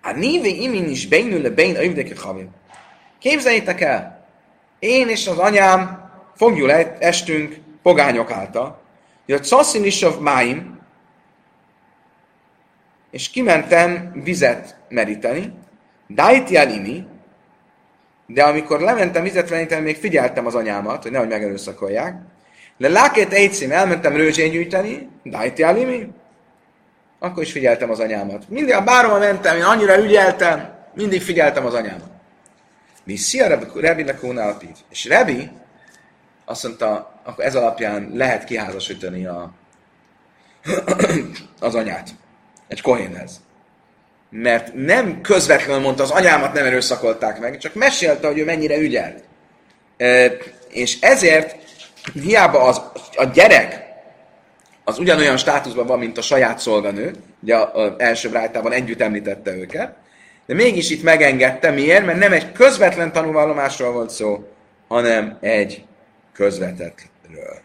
A néve imin is beinül le bein övdeke havim. Képzeljétek el, én és az anyám fogjul estünk pogányok által. Jött szaszin is a máim, és kimentem vizet meríteni, Dajti alimi, de amikor lementem vizet meríteni, még figyeltem az anyámat, hogy nehogy megerőszakolják. Le lákét egyszín, elmentem rőzsén gyűjteni, Dajti alimi, akkor is figyeltem az anyámat. Mindig a bárhol mentem, én annyira ügyeltem, mindig figyeltem az anyámat. Mi szia Rebi Lekónál És Rebi azt mondta, akkor ez alapján lehet kiházasítani a, (clears throat) az anyát egy kohénhez. Mert nem közvetlenül mondta, az anyámat nem erőszakolták meg, csak mesélte, hogy ő mennyire ügyelt. És ezért hiába az, a gyerek az ugyanolyan státuszban van, mint a saját szolganő, ugye az első brájtában együtt említette őket, de mégis itt megengedte. Miért? Mert nem egy közvetlen tanulvallomásról volt szó, hanem egy közvetettről.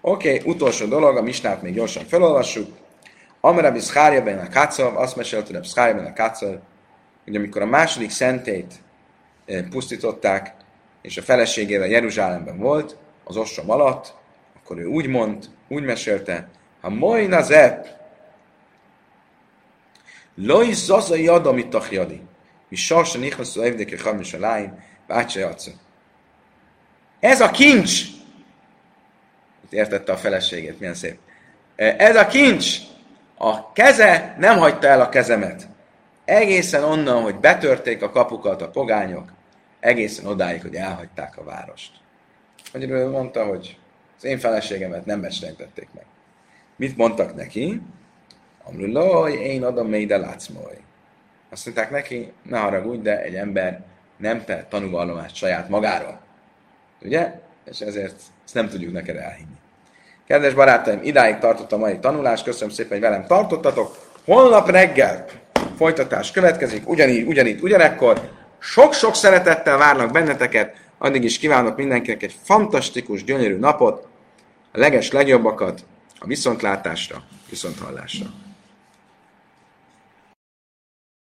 Oké, okay, utolsó dolog, a misnát még gyorsan felolvassuk. Amara Biszkárja ben a Kácov, azt mesélte a Biszkárja ben a Kácov, hogy amikor a második szentét eh, pusztították, és a feleségével Jeruzsálemben volt, az ostrom alatt, akkor ő úgy mond, úgy mesélte, ha mojna zep, loj zaza jad, amit tachjadi, mi sarsa nichvasszú evdeke chamis a láim, bácsa Ez a kincs! Itt értette a feleségét, milyen szép. Ez a kincs! A keze nem hagyta el a kezemet. Egészen onnan, hogy betörték a kapukat a pogányok, egészen odáig, hogy elhagyták a várost. Magyarul mondta, hogy az én feleségemet nem becslentették meg. Mit mondtak neki? Amrulaj, én adom még, de. Azt mondták neki, ne haragudj, de egy ember nem per tanúvallomást saját magáról. Ugye? És ezért ezt nem tudjuk neked elhinni. Kedves barátaim, idáig tartott a mai tanulás, köszönöm szépen, hogy velem tartottatok. Holnap reggel folytatás következik, ugyanígy, ugyanígy, ugyanekkor. Sok-sok szeretettel várnak benneteket, addig is kívánok mindenkinek egy fantasztikus, gyönyörű napot, a leges legjobbakat a viszontlátásra, viszonthallásra.